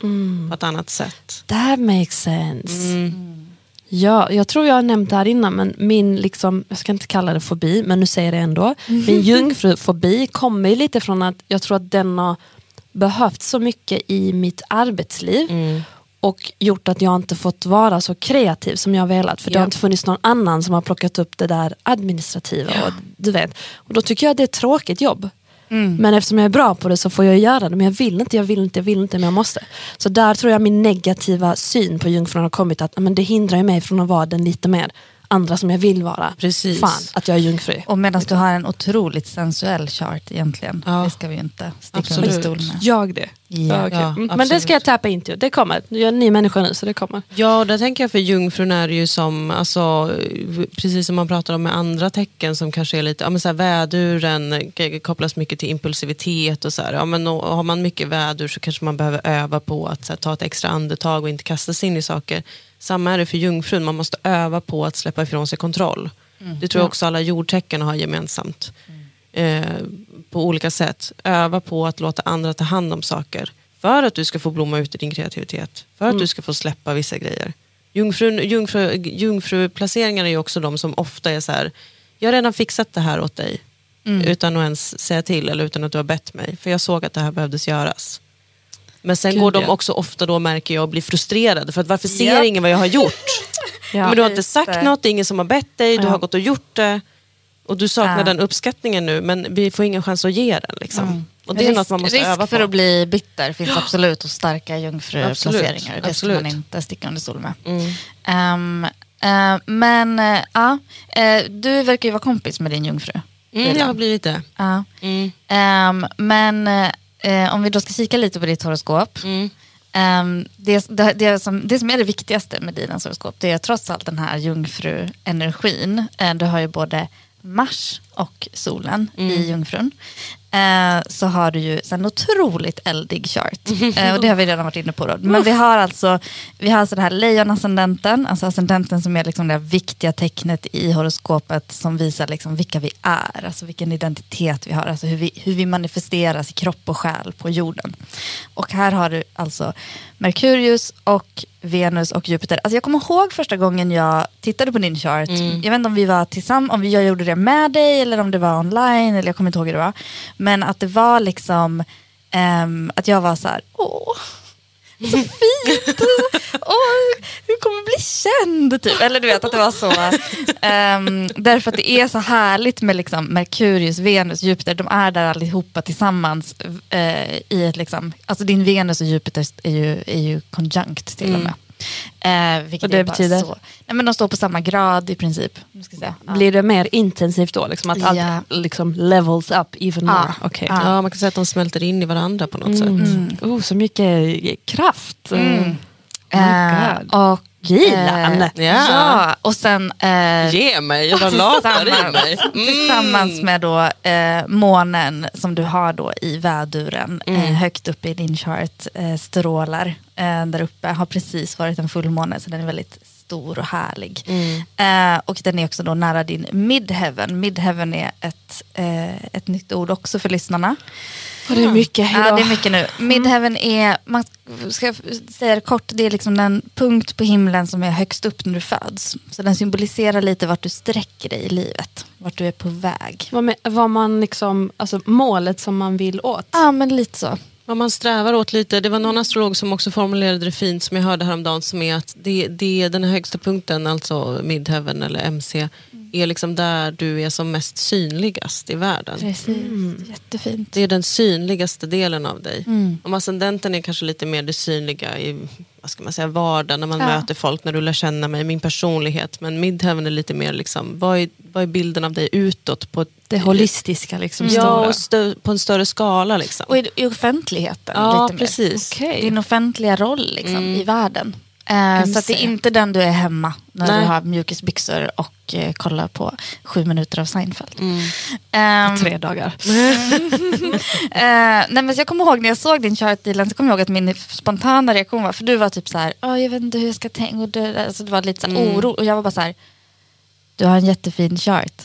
på ett annat sätt. That makes sense. Mm. Ja, jag tror jag har nämnt det här innan, men min, liksom, jag ska inte kalla det fobi, men nu säger jag det ändå. Min [LAUGHS] jungfrufobi kommer lite från att jag tror att den har behövt så mycket i mitt arbetsliv Mm. och gjort att jag inte fått vara så kreativ som jag velat. För det Ja. har inte funnits någon annan som har plockat upp det där administrativa. Och, du vet. och då tycker jag att det är ett tråkigt jobb. Mm. Men eftersom jag är bra på det så får jag göra det. Men jag vill inte, jag vill inte, jag vill inte, men jag måste. Så där tror jag min negativa syn på jungfrun har kommit att men det hindrar mig från att vara den lite mer andra som jag vill vara. Precis. Fan, att jag är jungfru. Och medan du har en otroligt sensuell chart egentligen. Ja. Det ska vi ju inte sticka Absolut. under stol med. Jag det. Ja. Ja, Mm, men det ska jag tappa in till. Det kommer. Jag är en ny människa nu så det kommer. Ja, där tänker jag för jungfrun är det ju som, alltså, precis som man pratar om med andra tecken som kanske är lite, ja men så här, väduren kopplas mycket till impulsivitet och så här, ja men och, har man mycket vädur så kanske man behöver öva på att så här, ta ett extra andetag och inte kasta sig in i saker. Samma är det för jungfrun, man måste öva på att släppa ifrån sig kontroll. Det tror jag också alla jordtecken har gemensamt. Eh, på olika sätt. Öva på att låta andra ta hand om saker. För att du ska få blomma ut i din kreativitet. För att du ska få släppa vissa grejer. Jungfrun, jungfru, jungfruplaceringar är ju också de som ofta är så här. Jag har redan fixat det här åt dig. Utan att ens säga till eller utan att du har bett mig. För jag såg att det här behövdes göras. Men sen Gud, går de också ofta då märker jag och blir frustrerade. För att varför ser Ja. ingen vad jag har gjort? [LAUGHS] Ja. men du har inte sagt det. något, det är ingen som har bett dig, du har gått och gjort det. Och du saknar den uppskattningen nu men vi får ingen chans att ge den. Liksom. Och det är risk, något man måste risk öva på. för att bli bitter finns absolut hos starka jungfruplaceringar. Det ska man inte sticka under stol med. Mm. Ehm, eh, men ja, eh, du verkar ju vara kompis med din jungfru. Mm, jag har blivit det. Mm. Ehm, men eh, om vi då ska kika lite på ditt horoskop. Mm. Ehm, det, det, det, som, det som är det viktigaste med dina horoskop det är trots allt den här jungfruenergin. Uh, du har ju både Mars och solen i Jungfrun. Eh, så har du ju en otroligt eldig chart. [LAUGHS] Eh, och det har vi redan varit inne på. Då. Men vi har alltså, vi har alltså det här lejonascendenten, alltså ascendenten som är liksom det viktiga tecknet i horoskopet som visar liksom vilka vi är, alltså vilken identitet vi har, alltså hur vi, hur vi manifesteras i kropp och själ på jorden. Och här har du alltså Merkurius och Venus och Jupiter. Alltså jag kommer ihåg första gången jag tittade på din chart. Jag vet inte om vi var tillsammans, om jag gjorde det med dig eller om det var online, eller jag kommer inte ihåg hur det var. Men att det var liksom, ehm, att jag var så här, åh, så fint, åh, du kommer bli känd. Typ. Eller du vet att det var så. ehm, därför att det är så härligt med liksom Merkurius, Venus, Jupiter. De är där allihopa tillsammans. eh, i ett liksom, alltså din Venus och Jupiter är ju, är ju conjunct till och med. Eh, vilket Och det betyder? Så, nej, men de står på samma grad i princip. Säga. Ja. Blir det mer intensivt då? Liksom, att allt Ja. liksom levels up even Ja. more? Okej. Ja. Ja, man kan säga att de smälter in i varandra på något sätt. Mm. Oh, så mycket kraft. Mm. Oh och Gilan. Eh, Ja. ja, och sen eh, Ge mig, jag bara [LAUGHS] lapar i mig. tillsammans, Mm. tillsammans med då, eh, månen som du har då i väduren Mm. eh, högt upp i din chart eh, strålar eh, där uppe. Har precis varit en fullmåne så den är väldigt stor och härlig. Mm. Eh, och den är också då nära din midheaven. Midheaven är ett, eh, ett nytt ord också för lyssnarna. Och det är mycket Ja, idag. det är mycket nu. Midheaven är, man ska säga det kort, det är liksom den punkt på himlen som är högst upp när du föds. Så den symboliserar lite vart du sträcker dig i livet, vart du är på väg. Vad, med, vad man liksom, alltså målet som man vill åt. Ja, men lite så. Vad man strävar åt lite, det var någon astrolog som också formulerade det fint som jag hörde häromdagen som är att det, det, den högsta punkten, alltså midheaven eller MC, är liksom där du är som mest synligast i världen. Precis, jättefint. Det är den synligaste delen av dig. Mm. Om ascendenten är kanske lite mer det synliga i vad ska man säga, vardagen, när man Ja. möter folk, när du lär känna mig, min personlighet. Men midheaven är lite mer, liksom, vad, är, vad är bilden av dig utåt? På ett, Det holistiska liksom. Ja, och stö, på en större skala. Liksom. Och i, i offentligheten Ja, lite mer. precis. Okej. Din offentliga roll liksom, Mm. i världen. Eh, så det är inte den du är hemma när Nej. du har mjukisbyxor och eh, kollar på sju minuter av Seinfeld. Mm. Ehm, Tre dagar. [LAUGHS] Eh, nej men jag kommer ihåg när jag såg din chart Dilan, så kommer jag ihåg att min spontana reaktion var, för du var typ så här, "Åh, jag vet inte hur jag ska tänka, och det, alltså, det var lite så här Mm. oro, och jag var bara så här, du har en jättefin chart.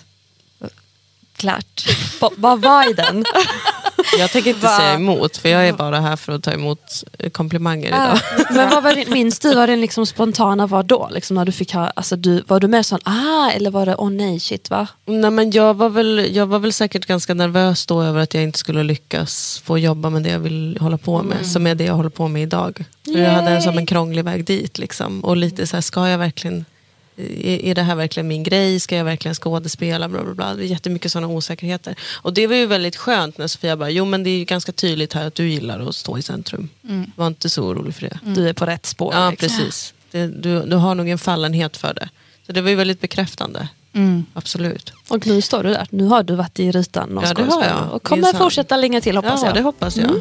Klart. [LAUGHS] Va- Vad var i den? [LAUGHS] Jag tänker inte Va? säga emot, för jag är bara här för att ta emot komplimanger idag. Men vad var din, minns du vad din liksom spontana var då? Liksom när du fick ha, alltså du, var du mer sån ah eller var det åh nej shit va? Nej, men jag, var väl, jag var väl säkert ganska nervös då över att jag inte skulle lyckas få jobba med det jag vill hålla på med, som är det jag håller på med idag. Jag hade en, som en krånglig väg dit. Liksom. Och lite så här, ska jag verkligen, är, är det här verkligen min grej? Ska jag verkligen skådespela? Bla, bla, bla. Det är jättemycket sådana osäkerheter. Och det var ju väldigt skönt när Sofia bara, jo men det är ju ganska tydligt här att du gillar att stå i centrum. Var inte så orolig för det. Du är på rätt spår. Ja, liksom. precis. Det, du, du har nog en fallenhet för det. Så det var ju väldigt bekräftande. Mm. Absolut. Och nu står du där. Nu har du varit i rutan och Ja, det har jag. Och kommer fortsätta länge till hoppas ja, jag. det hoppas jag.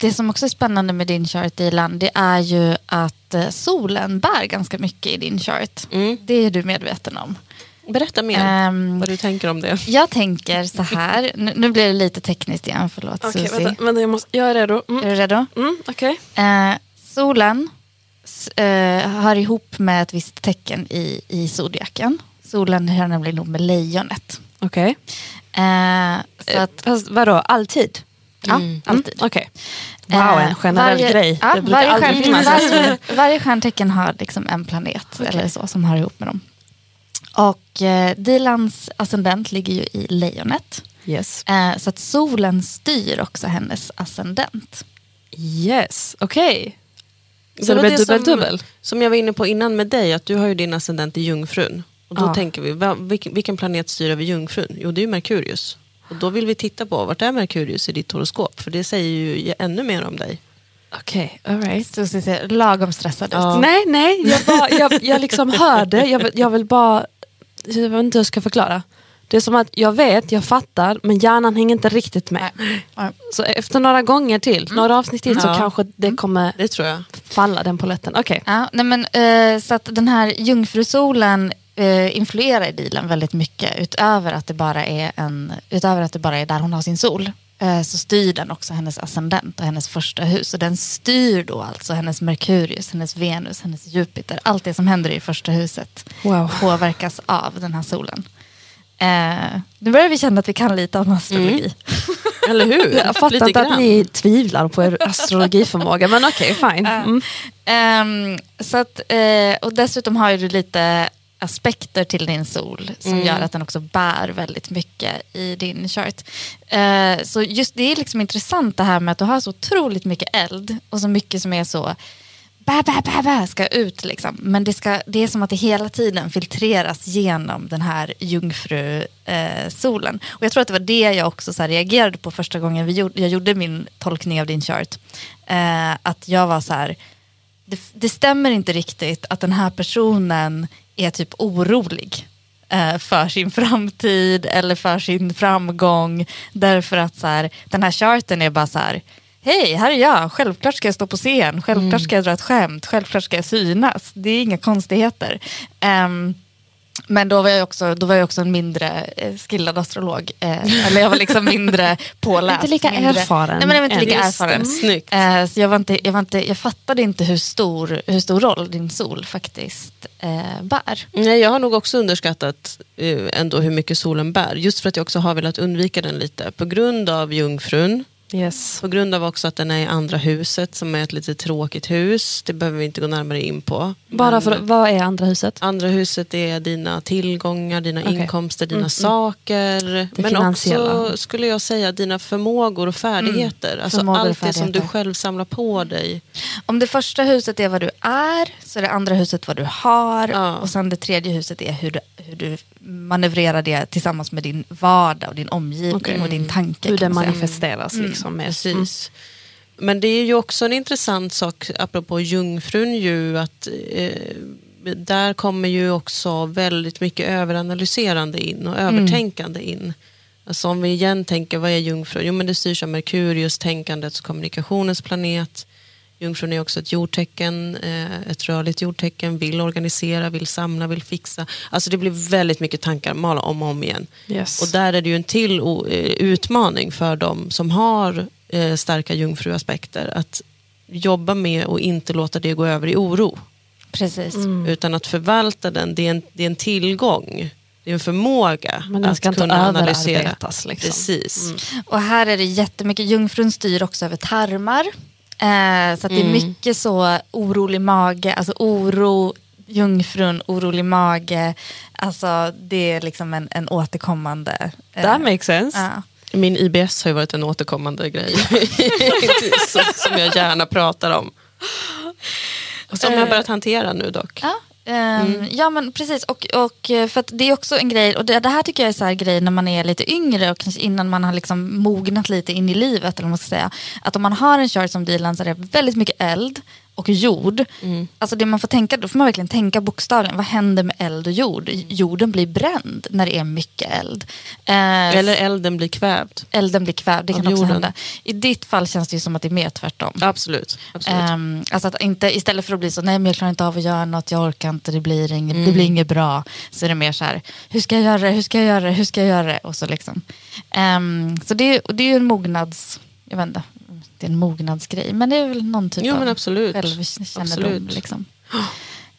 det som också är spännande med din chart Dilan, det är ju att eh, solen bär ganska mycket i din chart. Mm. Det är du medveten om. Berätta mer Ehm, vad du tänker om det. Jag tänker så här, [LAUGHS] nu, nu blir det lite tekniskt igen, förlåt Okej, Susie. vänta, vänta, jag, måste, jag är redo. Mm. Är du redo? Mm, okej. Eh, solen eh, hör ihop med ett visst tecken i, i zodiaken. Solen hör nämligen ihop med lejonet. Okej. Eh, så att, Fast vadå, alltid? Ja, Mm, alltid. Okej. Wow, Eh, en generell varje- grej. Ja, det varje, stjärn, varje, [LAUGHS] varje stjärntecken har liksom en planet eller så som hör ihop med dem. Och eh, Dilans ascendent ligger ju i lejonet. Yes. Eh, så att solen styr också hennes ascendent. Yes, okej. Så det var blir dubbel, som, dubbel? Som jag var inne på innan med dig, att du har ju din ascendent i Jungfrun. Och då Ja. tänker vi, vilken, vilken planet styr över Jungfrun? Jo, det är ju Merkurius. Och då vill vi titta på, vart är Merkurius i ditt horoskop? För det säger ju ännu mer om dig. Okej, all right. Susie ser lagom stressad ut. Ja. Nej, nej, jag, bara, jag, jag liksom hörde, jag, jag vill bara, jag vet inte hur jag ska förklara. Det är som att jag vet, jag fattar, men hjärnan hänger inte riktigt med. Nej. Så efter några gånger till, några avsnitt till, så Ja. kanske det kommer Det tror jag. falla den poletten. Okej. Ja, nej men, eh, så att den här jungfrusolen eh, influerar Dilan väldigt mycket utöver att det bara är, en, utöver att det bara är där hon har sin sol. eh, Så styr den också hennes ascendent och hennes första hus. Och den styr då alltså hennes Merkurius, hennes Venus, hennes Jupiter. Allt det som händer i första huset Wow. påverkas av den här solen. Eh, nu börjar vi känna att vi kan lite om astrologi. [LAUGHS] Eller hur? Jag fattar Lite inte att ni tvivlar på er astrologiförmåga, men okej, fine. [LAUGHS] Mm. Ehm, så att, eh, och dessutom har du lite aspekter till din sol som Mm. gör att den också bär väldigt mycket i din chart. Eh, så just det är liksom intressant det här med att du har så otroligt mycket eld och så mycket som är så bä, bä, bä, bä, ska ut liksom. Men det, ska, det är som att det hela tiden filtreras genom den här jungfru-solen. och jag tror att det var det jag också så reagerade på första gången vi gjorde, jag gjorde min tolkning av din chart. Eh, att jag var så här, det, det stämmer inte riktigt att den här personen är typ orolig eh, för sin framtid eller för sin framgång. Därför att så här, den här charten är bara så här, hej, här är jag, självklart ska jag stå på scen, självklart ska jag dra ett skämt, självklart ska jag synas. Det är inga konstigheter. Ehm, men då var jag också, då var jag också en mindre eh, skillad astrolog. Eh, eller jag var liksom mindre [LAUGHS] påläst. Inte lika mindre, erfaren Nej, men jag var inte lika erfaren. snyggt. Eh, så jag, var inte, jag, var inte, jag fattade inte hur stor, hur stor roll din sol faktiskt eh, bär. Nej, jag har nog också underskattat eh, ändå hur mycket solen bär. Just för att jag också har velat undvika den lite. På grund av Jungfrun. Yes. På grund av också att den är i andra huset som är ett lite tråkigt hus. Det behöver vi inte gå närmare in på. Bara för, vad är andra huset? Andra huset är dina tillgångar, dina Okej. inkomster, dina Mm, mm. saker. Det men också skulle jag säga dina förmågor och färdigheter. Alltså Förmågor allt det som du själv samlar på dig. Om det första huset är vad du är, så är det andra huset vad du har. Ja. Och sen det tredje huset är hur du, hur du manövrerar det tillsammans med din vardag och din omgivning Okej. och din tanke. Hur det manifesteras. Liksom, med. Precis. Men det är ju också en intressant sak, apropå jungfrun, ju, att eh, där kommer ju också väldigt mycket överanalyserande in och övertänkande in. Alltså om vi igen tänker, vad är jungfrun? Jo men det styrs av Merkurius, tänkandets och kommunikationens planet. Jungfrun är också ett jordtecken, eh, ett rörligt jordtecken, vill organisera, vill samla, vill fixa. Alltså det blir väldigt mycket tankar, mala om och om igen. Yes. Och där är det ju en till eh, utmaning för de som har eh, starka jungfruaspekter att jobba med och inte låta det gå över i oro. Precis. Mm. Utan att förvalta den, det är en, det är en tillgång. Det är en förmåga Men den att ska inte kunna analysera. Liksom. Precis. Och här är det jättemycket, jungfrun styr också över tarmar. Eh, så att det är mycket så orolig mage, alltså oro, jungfrun, orolig mage. Alltså det är liksom en, en återkommande... eh, That makes sense. ja. Min IBS har ju varit en återkommande grej som, [LAUGHS] som jag gärna pratar om. Och som jag har börjat hantera nu dock. Ja, ehm, ja men precis. Och, och eh, för att det är också en grej, och det, det här tycker jag är så här grej när man är lite yngre och kanske innan man har liksom mognat lite in i livet. Eller vad man ska säga. Att om man har en chart som Dilan så är det väldigt mycket eld och jord. Mm. Alltså det man får tänka, då får man verkligen tänka bokstavligen. Vad händer med eld och jord? Jorden blir bränd när det är mycket eld. Eh, Eller elden blir kvävd. elden blir kvävd, det kan också jorden. hända. I ditt fall känns det ju som att det är mer tvärtom. Absolut. absolut. Ehm, alltså att inte, istället för att bli så, nej men jag klarar inte av att göra något, jag orkar inte, det blir inget, det blir inget bra. Så är det mer så här, hur ska jag göra det, hur ska jag göra det, hur ska jag göra det? Och så liksom. Ehm, så det, det är ju en mognads, jag vet inte, det är en mognadsgrej, men det är väl någon typ Jo, av men absolut. självkännedom. Absolut. Liksom. [GASPS]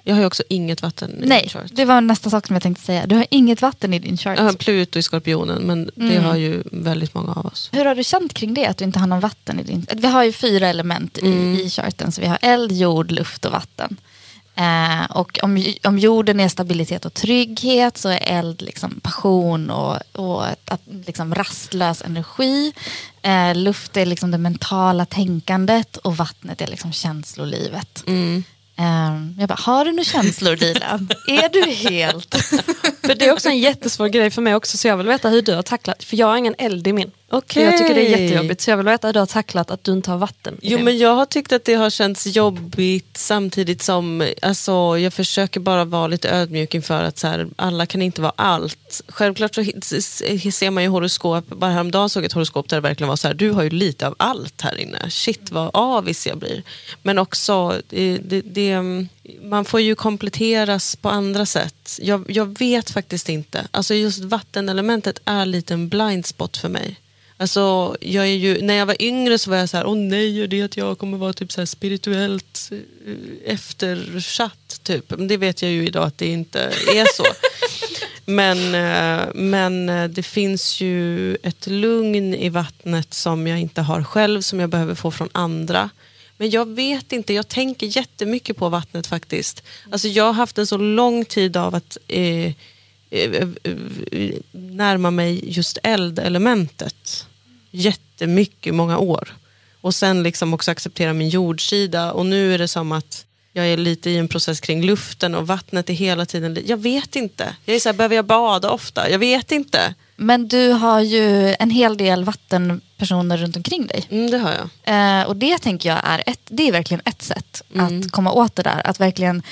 Jag har ju också inget vatten i Nej, min chart. det var nästa sak som jag tänkte säga. Du har inget vatten i din chart. Jag har Pluto i Skorpionen, men det Mm. har ju väldigt många av oss. Hur har du känt kring det, att du inte har någon vatten i din... Vi har ju fyra element i, Mm. i charten, så vi har eld, jord, luft och vatten. Eh, och om, om jorden är stabilitet och trygghet så är eld liksom passion och, och att, liksom rastlös energi. Eh, luft är liksom det mentala tänkandet och vattnet är liksom känslolivet. Mm. Eh, jag bara, har du några känslor Dilan? [LAUGHS] är du helt... För det är också en jättesvår grej för mig också så jag vill veta hur du har tacklat, för jag har ingen eld i min. Okej. Jag tycker det är jättejobbigt så jag vill veta hur du har tacklat att du inte har vatten Jo men jag har tyckt att det har känts jobbigt samtidigt som alltså, jag försöker bara vara lite ödmjuk inför att så här, alla kan inte vara allt. Självklart så ser man ju horoskop, bara häromdagen såg jag ett horoskop där det verkligen var så här, du har ju lite av allt här inne. Shit vad avis jag blir. Men också, det, det, det, man får ju kompletteras på andra sätt. Jag, jag vet faktiskt inte. Alltså just vattenelementet är lite en blind spot för mig. Alltså, jag är ju, när jag var yngre så var jag så här, åh nej, är det att jag kommer vara typ så här spirituellt eh, eftersatt? Typ. Men det vet jag ju idag att det inte är så. [LAUGHS] men, eh, men eh, det finns ju ett lugn i vattnet som jag inte har själv, som jag behöver få från andra. Men jag vet inte, jag tänker jättemycket på vattnet faktiskt. Alltså jag har haft en så lång tid av att eh, närma mig just eldelementet. Jättemycket, många år. Och sen liksom också acceptera min jordsida. Och nu är det som att jag är lite i en process kring luften och vattnet är hela tiden... Jag vet inte. Jag är så här, behöver jag bada ofta? Jag vet inte. Men du har ju en hel del vattenpersoner runt omkring dig. Mm, det har jag. Eh, och det tänker jag är, ett, det är verkligen ett sätt Mm. att komma åt det där. Att verkligen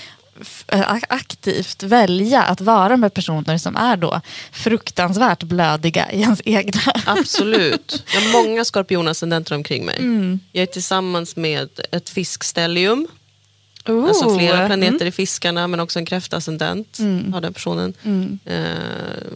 aktivt välja att vara med personer som är då fruktansvärt blödiga i ens egna. Absolut. [LAUGHS] Jag har många skorpionascendenter omkring mig. Mm. Jag är tillsammans med ett fiskstellium. Oh. Alltså flera Mm. planeter i fiskarna men också en kräftascendent har den personen. Mm. Eh,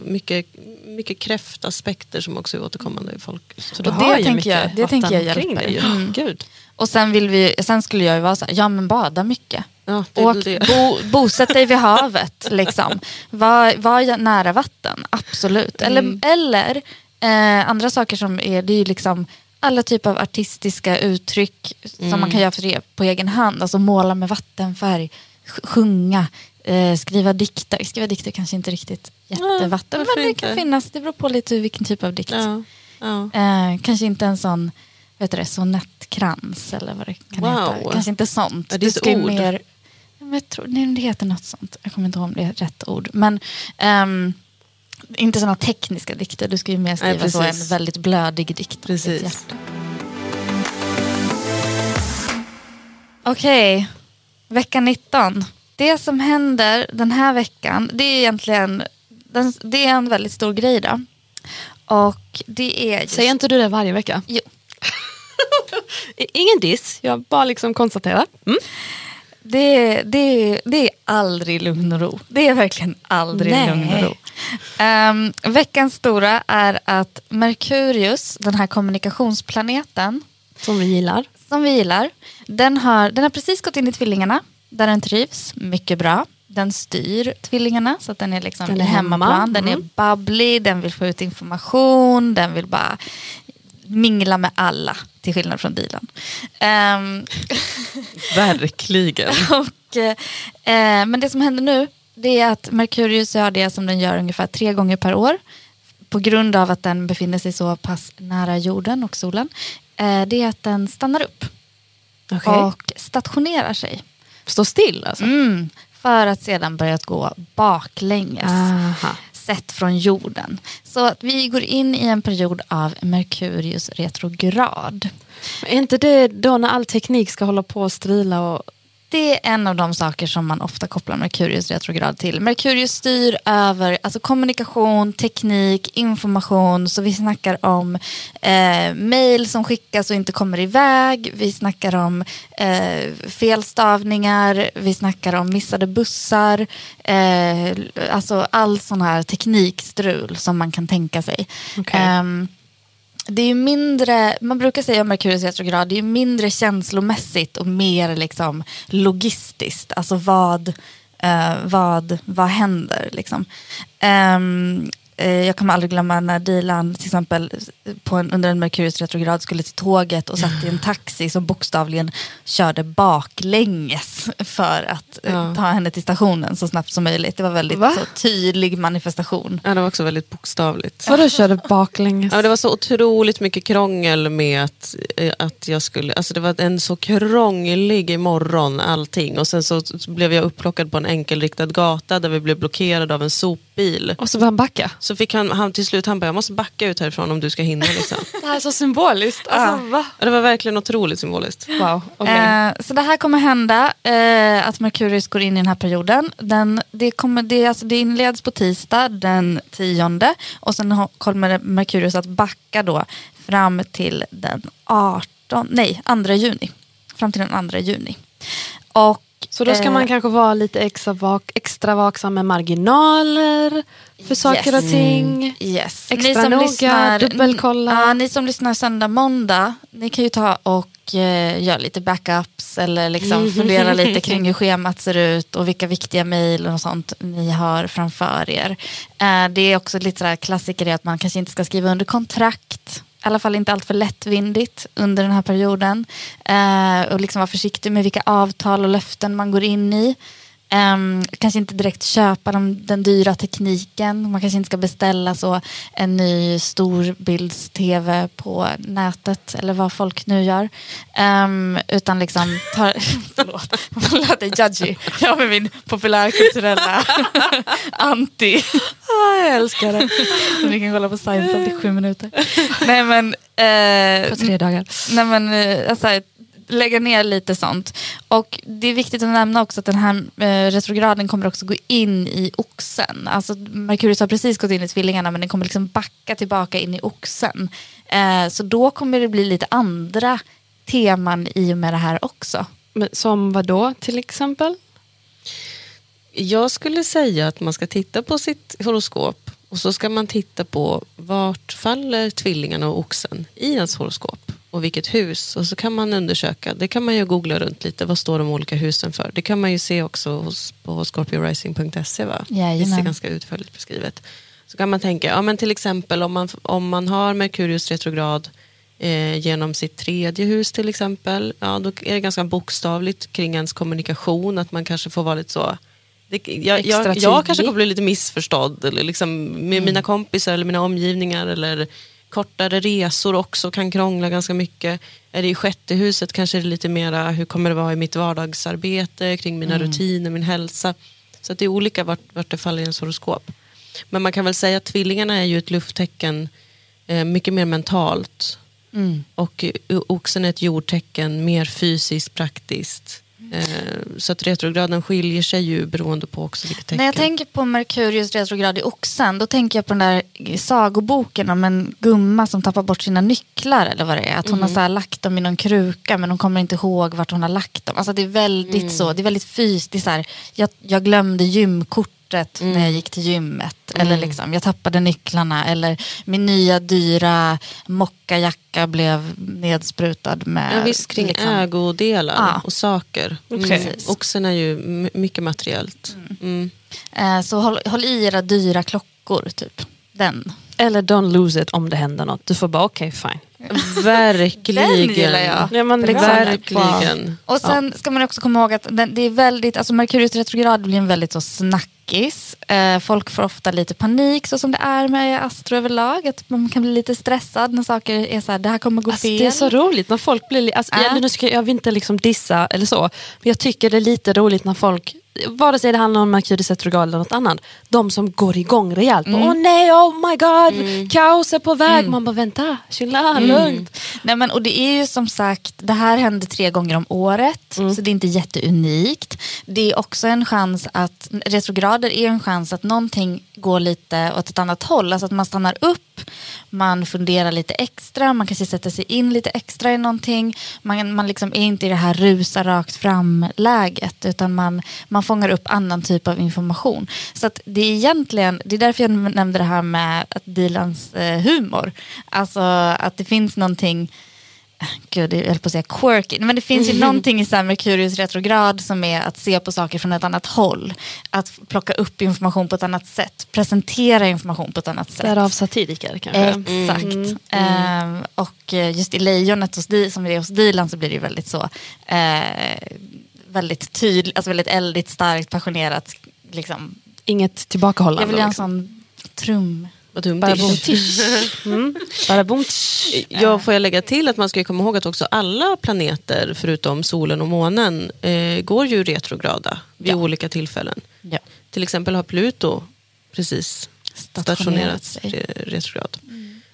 mycket, mycket kräftaspekter som också är återkommande i folk. Så Och det tänker jag- det tänker jag hjälper. dig. Mm. Gud. Och sen, vill vi, sen skulle jag ju vara så här, ja men bada mycket. Ja, det Åk, det. bo, bosätt dig vid havet. [LAUGHS] Liksom. Var, var nära vatten, absolut. Eller, Mm. eller eh, andra saker som är, det är ju liksom alla typer av artistiska uttryck som Mm. man kan göra för det på egen hand. Alltså måla med vattenfärg, sj- sjunga, eh, skriva dikter. Skriva dikter kanske inte riktigt jättevatten, varför men det inte? kan finnas. Det beror på lite vilken typ av dikt. Ja, ja. Eh, kanske inte en sån vet du det, sonettkrans eller vad det kan Wow. heta. Kanske inte sånt. Ja, det är ju ord. Mer, jag tror, nej, det heter något sånt. Jag kommer inte ihåg om det är rätt ord. Men ehm, inte sådana tekniska dikter. Du ska ju mer skriva Nej, så en väldigt blödig dikt. Precis. Okej, vecka 19. Det som händer den här veckan, det är egentligen den, det är en väldigt stor grej. Då. Och det är... Just, Säger inte du det varje vecka? Jo. Ingen diss, jag bara liksom konstaterar. Mm. Det, det, det är aldrig lugn och ro. Det är verkligen aldrig Nej. lugn och ro. Ehm, veckans stora är att Merkurius, den här kommunikationsplaneten Som vi gillar. som vi gillar, den har, den har precis gått in i tvillingarna där den trivs mycket bra. Den styr tvillingarna så att den är, liksom Den är hemma. hemmaplan. Den är Mm. bubbly, den vill få ut information, den vill bara mingla med alla till skillnad från Dilan. Ehm, [LAUGHS] Verkligen. [LAUGHS] och, eh, men det som händer nu det är att Merkurius gör det som den gör ungefär tre gånger per år. På grund av att den befinner sig så pass nära jorden och solen. Eh, det är att den stannar upp Okej. och stationerar sig. Stå still alltså? Mm, för att sedan börja gå baklänges. Aha. Sett från jorden. Så att vi går in i en period av Merkurius retrograd. Är inte det då när all teknik ska hålla på och strila och det är en av de saker som man ofta kopplar Merkurius retrograd till. Merkurius styr över alltså kommunikation, teknik, information. Så vi snackar om eh, mail som skickas och inte kommer iväg. Vi snackar om eh, felstavningar. Vi snackar om missade bussar. Eh, alltså all sån här teknikstrul som man kan tänka sig. Okej. Ehm, det är ju mindre, man brukar säga om Merkurius retrograd, det är ju mindre känslomässigt och mer liksom logistiskt. Alltså vad, eh, vad, vad händer liksom. Eh, jag kommer aldrig glömma när Dilan till exempel på en, under en Merkurius retrograd skulle till tåget och satt i en [LAUGHS] taxi som bokstavligen körde baklänges för att eh, Ja. ta henne till stationen så snabbt som möjligt. Det var väldigt Va? så, tydlig manifestation. Ja, det var också väldigt bokstavligt. Vadå körde baklänges? Ja, det var så otroligt mycket krångel med att, eh, att jag skulle... Alltså det var en så krånglig morgon allting. Och sen så så blev jag upplockad på en enkelriktad gata där vi blev blockerade av en sopbil. Och så var han backa. Så fick han, han till slut, han bara, jag måste backa ut härifrån om du ska hinna. Liksom. [LAUGHS] Det här är så symboliskt. Alltså, va? Ja, det var verkligen otroligt symboliskt. Wow, okej. Eh, så det här kommer hända, eh, att Merkurius går in i den här perioden. Den, det, kommer, det, alltså, det inleds på tisdag den tionde och sen kommer Merkurius att backa då fram till den 18, nej, 2 juni. Fram till den 2 juni. Och, Så då ska eh, man kanske vara lite extra, vak extra vaksam med marginaler för saker och Yes. ting. Yes. Extra noga, dubbelkolla. Ja, ni som lyssnar söndag, måndag, ni kan ju ta och eh, göra lite backups eller liksom fundera lite [LAUGHS] kring hur schemat ser ut och vilka viktiga mejl och sånt ni har framför er. Eh, det är också lite sådär klassiker att man kanske inte ska skriva under kontrakt. I alla fall inte allt för lättvindigt under den här perioden. Eh, och liksom vara försiktig med vilka avtal och löften man går in i. Ehm, kanske inte direkt köpa de, den dyra tekniken. Man kanske inte ska beställa så en ny storbilds-tv på nätet eller vad folk nu gör. Ehm, utan liksom tar... [LAUGHS] Förlåt, man låter judgy. Jag med min populärkulturella [LAUGHS] anti. Ah, jag älskar det. Ni kan kolla på Seinfeld i sju minuter. Nej men... Eh, På tre dagar. Nej, men, eh, alltså, lägga ner lite sånt. Och det är viktigt att nämna också att den här eh, retrograden kommer också gå in i oxen. Alltså Merkurius har precis gått in i tvillingarna men den kommer liksom backa tillbaka in i oxen. Eh, så då kommer det bli lite andra teman i och med det här också. Men Som vad då till exempel? Jag skulle säga att man ska titta på sitt horoskop och så ska man titta på vart faller tvillingarna och oxen i ens horoskop och vilket hus. Och så kan man undersöka, det kan man ju googla runt lite, vad står de olika husen för? Det kan man ju se också hos, på scorpiorising.se va? Det Jajamän. är ganska utförligt beskrivet. Så kan man tänka, ja men till exempel om man, om man har Merkurius retrograd eh, genom sitt tredje hus till exempel, ja, då är det ganska bokstavligt kring ens kommunikation, att man kanske får vara lite så det, jag, jag, jag kanske kommer bli lite missförstådd eller liksom, med mina kompisar eller mina omgivningar eller kortare resor också kan krångla ganska mycket. Är det i sjätte huset kanske det är lite mera hur kommer det vara i mitt vardagsarbete kring mina rutiner, min hälsa. Så det är olika vart, vart det faller i ens horoskop. Men man kan väl säga att tvillingarna är ju ett lufttecken eh, mycket mer mentalt. Och eh, oxen är ett jordtecken, mer fysiskt, praktiskt. Eh, så att retrograden skiljer sig ju beroende på också vilket tecken. När jag tänker på Merkurius retrograd i oxen då tänker jag på den där sagoboken om en gumma som tappar bort sina nycklar eller vad det är. Att hon har så lagt dem i någon kruka men hon kommer inte ihåg vart hon har lagt dem. Alltså det är väldigt så, det är väldigt fysiskt. Det är så här, jag, jag glömde gymkortet när jag gick till gymmet. Eller liksom, jag tappade nycklarna. Eller min nya dyra mockajacka blev nedsprutad med... Ja, visst, kring liksom- ägodelar Ja. och saker. Okej. Mm. Oxen är ju mycket materiellt. Mm. Eh, så håll, håll i era dyra klockor, typ. Den. Eller don't lose it om det händer något. Du får bara okej fine. Verkligen. Den gillar jag. Ja, men Bra. Verkligen. Och sen ska man också komma ihåg att den, det är väldigt, alltså Merkurius retrograd blir en väldigt så snackis. Eh, folk får ofta lite panik så som det är med astro överlag. Att man kan bli lite stressad när saker är så här, det här kommer gå Alltså, fel. det är så roligt när folk blir... li- Alltså, Ja. jag, nu ska, jag vill inte liksom dissa eller så, men jag tycker det är lite roligt när folk vare sig det handlar om Merkurius retrograd eller något annat, de som går igång rejält. På, Åh nej, oh my god, kaos är på väg. Man bara vänta, chilla, lugnt. Nej, men, och det är ju som sagt, det här händer tre gånger om året, så det är inte jätteunikt. Det är också en chans att, retrograder är en chans att någonting går lite åt ett annat håll, alltså att man stannar upp, man funderar lite extra, man kanske sätter sig in lite extra i någonting, man, man liksom är inte i det här rusa rakt fram-läget, utan man, man fångar upp annan typ av information. Så att det är egentligen, det är därför jag nämnde det här med att Dilans eh, humor, alltså att det finns någonting Gud, jag höll på att säga quirky. Men det finns ju [LAUGHS] någonting i så Merkurius retrograd som är att se på saker från ett annat håll. Att plocka upp information på ett annat sätt. Presentera information på ett annat sätt. Därav satiriker kanske. Exakt. Ehm, och eh, just i Lejonet hos som det är hos Dilan så blir det ju väldigt så eh, väldigt tydligt, alltså väldigt eldigt, starkt, passionerat. Liksom. Inget tillbakahållande. Jag vill göra en liksom. sån trum. Vad dumt. [LAUGHS] Mm. Ja, får jag lägga till att man ska komma ihåg att också alla planeter förutom solen och månen eh, går ju retrograda vid olika tillfällen. Ja. Till exempel har Pluto precis Stationerat stationerat sig. re- retrograd.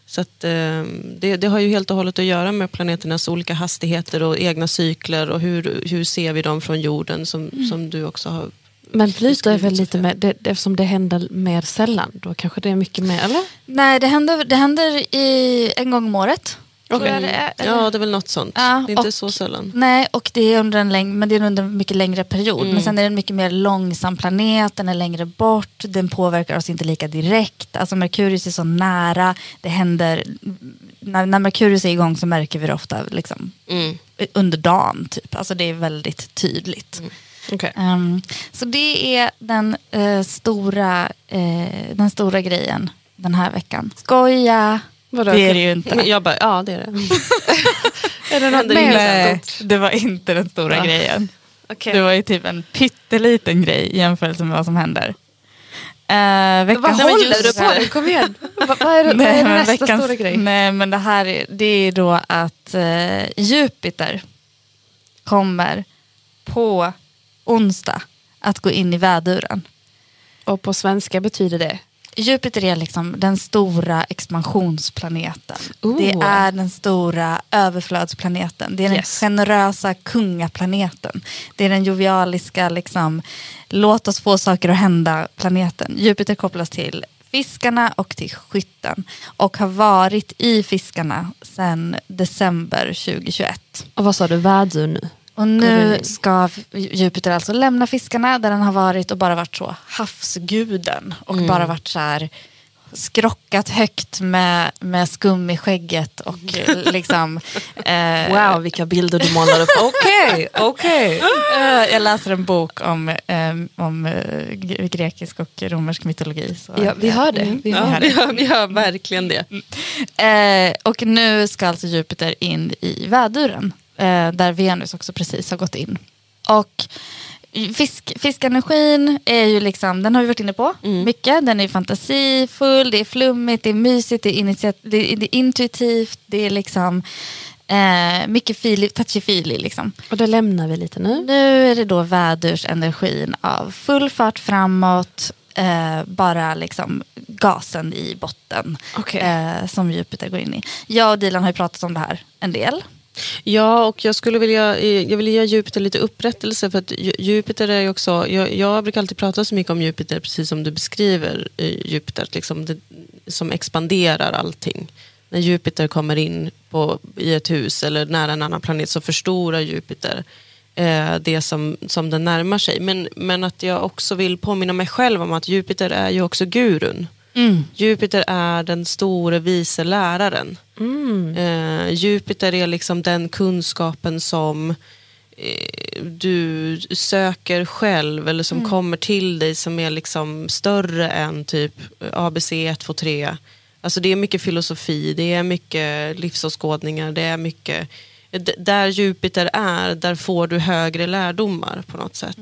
Så att, eh, det, det har ju helt och hållet att göra med planeternas olika hastigheter och egna cykler och hur, hur ser vi dem från jorden som, som du också har Men Pluto är väl lite mer, det, det- eftersom det händer mer sällan, då kanske det är mycket mer, eller? Nej, det händer, det händer i, en gång om året. jag det är. Ja, det är väl något sånt. Ja, det är inte och- så sällan. Nej, och det är under en, läng- men det är under en mycket längre period. Men sen är det en mycket mer långsam planet, den är längre bort, den påverkar oss inte lika direkt. Alltså Merkurius är så nära, det händer, när, när Merkurius är igång så märker vi det ofta liksom, Mm. under dagen. Typ. Alltså det är väldigt tydligt. Okay. Ehm, så det är den, eh, stora, eh, den stora grejen den här veckan. Skoja! Vadå? Det är det ju inte. Jag bara, ja det är det. [LAUGHS] Är det något Nej, det var inte den stora grejen. Det var ju typ en pytteliten grej i jämförelse med vad som händer. Uh, Vad håller du på? Kom igen. Vad, är det, vad är nästa veckans- stora grej? Nej men det här är, det är då att eh, Jupiter kommer på onsdag att gå in i väduren. Och på svenska betyder det? Jupiter är liksom den stora expansionsplaneten. Ooh. Det är den stora överflödsplaneten. Det är den Yes. generösa kungaplaneten. Det är den jovialiska, liksom, låt oss få saker att hända planeten. Jupiter kopplas till fiskarna och till skytten. Och har varit i fiskarna sedan december 2021. Och vad sa du, vädur nu? Och nu det ska Jupiter alltså lämna fiskarna där den har varit och bara varit så havsguden och Mm. bara varit så här skrockat högt med, med skum i skägget och [LAUGHS] liksom eh, Wow, vilka bilder du målar upp. Okej, [LAUGHS] okej. eh, jag läser en bok om, eh, om eh, gre- grekisk och romersk mytologi. Så, Ja, vi hör det. Mm. Vi Ja, hör vi, det. har, vi har verkligen det. Eh, och nu ska alltså Jupiter in i väduren. Eh, där Venus också precis har gått in. Och fisk, fiskenergin är ju liksom, den har vi varit inne på mycket. Den är fantasifull, det är flummigt, det är mysigt, det är, initiat- det är, det är intuitivt, det är liksom eh, mycket fili, touchy-feely liksom. Och då lämnar vi lite nu. Nu är det då vädursenergin av full fart framåt, eh, bara liksom gasen i botten Okej. eh, som Jupiter går in i. Jag och Dilan har ju pratat om det här en del. Ja, och jag skulle vilja, eh, jag vill ge Jupiter lite upprättelse för att Jupiter är ju också, jag, jag brukar alltid prata så mycket om Jupiter precis som du beskriver eh, Jupiter, liksom det, som expanderar allting. När Jupiter kommer in på, i ett hus eller nära en annan planet så förstorar Jupiter eh, det som, som den närmar sig. Men, men att jag också vill påminna mig själv om att Jupiter är ju också gurun. Jupiter är den store vise läraren. Eh, Jupiter är liksom den kunskapen som eh, du söker själv eller som kommer till dig som är liksom större än typ ABC 1, 2, 3. Alltså det är mycket filosofi, det är mycket livsåskådningar, det är mycket d- där Jupiter är, där får du högre lärdomar på något sätt.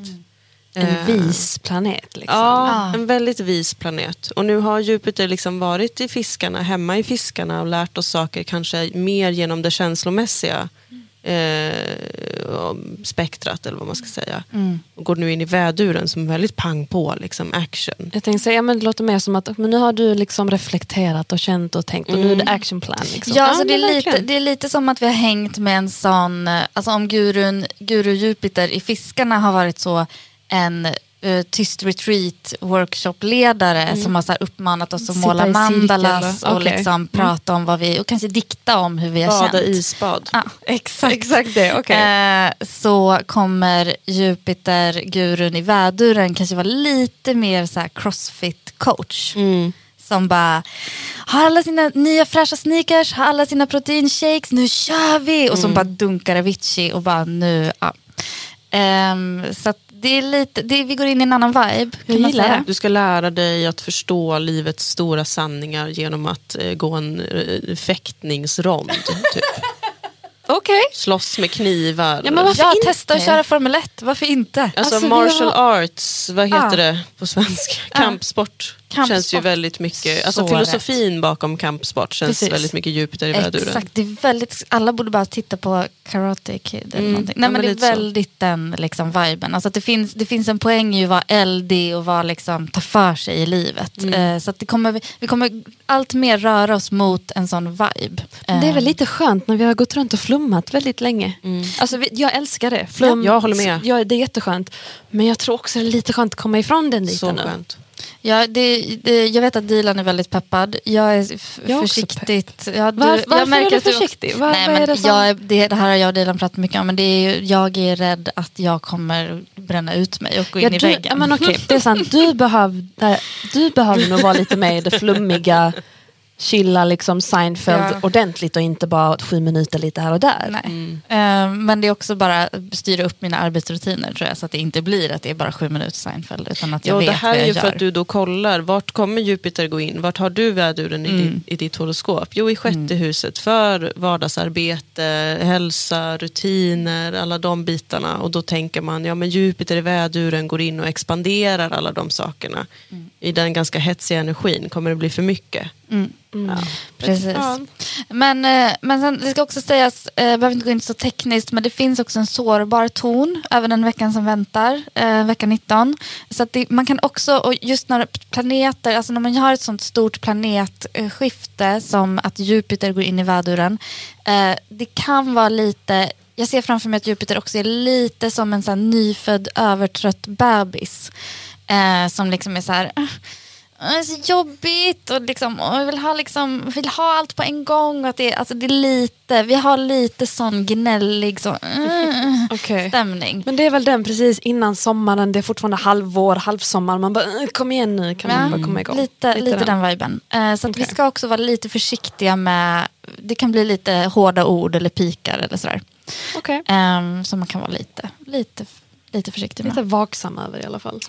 En Eh, vis planet. Liksom. Ja, en väldigt vis planet. Och nu har Jupiter liksom varit i fiskarna, hemma i fiskarna och lärt oss saker kanske mer genom det känslomässiga eh, spektrat eller vad man ska säga. Mm. Och går nu in i väduren som är väldigt pang på liksom action. Jag tänkte säga, men det låter mer som att men nu har du liksom reflekterat och känt och tänkt och nu är det actionplan. Liksom. Ja, alltså det, är lite, det är lite som att vi har hängt med en sån, eh, alltså om gurun, guru Jupiter i Fiskarna har varit så en uh, tyst retreat workshopledare som har så uppmanat oss att Sitta måla mandalas och okej. liksom prata om vad vi, och kanske dikta om hur vi har Bada känt. isbad. Ja, exakt. Exakt det, okej. Eh, så kommer Jupiter, gurun i väduren, kanske vara lite mer så här crossfit coach. Som bara, har alla sina nya fräscha sneakers, har alla sina proteinshakes, nu kör vi! Och som bara dunkar Avicii och bara nu, ja. Ehm, så det är lite, det, vi går in i en annan vibe. Kan Jag man gillar säga. det. Du ska lära dig att förstå livets stora sanningar genom att eh, gå en eh, fäktningsrond. [LAUGHS] Typ. Okej. Slåss med knivar. Ja, men varför Ja, inte? testa att köra Formel 1, varför inte? Alltså, Alltså, martial har- arts, vad heter Ja. det på svenska? Kampsport. Kampsport. Känns ju väldigt mycket, alltså Så filosofin bakom kampsport känns Precis. väldigt mycket Jupiter i väduren. Exakt, det är väldigt, alla borde bara titta på Karate Kid. Eller någonting. Nej, ja, men det är lite så. väldigt den liksom, viben. Alltså att det, finns, det finns en poäng i att vara eldig och vara, liksom, ta för sig i livet. Eh, så att det kommer, vi kommer allt mer röra oss mot en sån vibe. Men Det är väl Eh, lite skönt när vi har gått runt och flummat väldigt länge. Alltså, vi- jag älskar det. Flum, Ja, jag håller med. Ja, det är jätteskönt. Men jag tror också det är lite skönt att komma ifrån den Så biten nu. skönt. Ja, det, det, jag vet att Dilan är väldigt peppad. Jag är Jag är försiktigt. Ja, du, Var- jag varför är märker du att också- försiktig? Var- Nej, vad är men det som- jag, är- det, det här har jag och Dilan pratat mycket om. Men det är, jag är rädd att jag kommer bränna ut mig och gå in Ja, i du, väggen. ja, men okej, det är sant. Du behövde, du behövde nog vara lite mer i det flummiga, chilla liksom Seinfeld Ja. ordentligt och inte bara sju minuter lite här och där. Nej. Eh, men det är också bara styra upp mina arbetsrutiner tror jag. Så att det inte blir att det är bara sju minuter Seinfeld. Utan att jag Ja, vet det här vad är jag ju för gör. att du då kollar, vart kommer Jupiter gå in? Vart har du väduren i, Mm. din, i ditt horoskop? Jo, i sjätte huset för vardagsarbete, hälsa, rutiner, alla de bitarna. Och då tänker man, ja men Jupiter i väduren går in och expanderar alla de sakerna. Mm. I den ganska hetsiga energin, kommer det bli för mycket? Ja. Precis. Men, eh, men sen, det ska också sägas, eh, jag behöver inte gå in så tekniskt, men det finns också en sårbar ton över den veckan som väntar, eh, vecka 19. Så det, man kan också, och just när planeter, alltså när man har ett sånt stort planetskifte som att Jupiter går in i väduren, det kan vara lite jag ser framför mig att Jupiter också är lite som en så nyfödd övertrött bebis. Som liksom är så här, "Ah, det är så jobbigt och liksom, och jag vill ha, liksom, vill ha allt på en gång. Och att det, alltså det är lite, vi har lite sån gnällig så, [LAUGHS] mm, Okej. stämning. Men det är väl den precis innan sommaren, det är fortfarande halvvår, halvsommar. Man bara, "Äh, kom igen nu, kan man bara komma igång. Lite, lite, den viben. Eh, så att vi ska också vara lite försiktiga med, det kan bli lite hårda ord eller pikar eller sådär. Okej. Eh, som man kan vara lite, lite, lite försiktig med. Lite vaksam över i alla fall.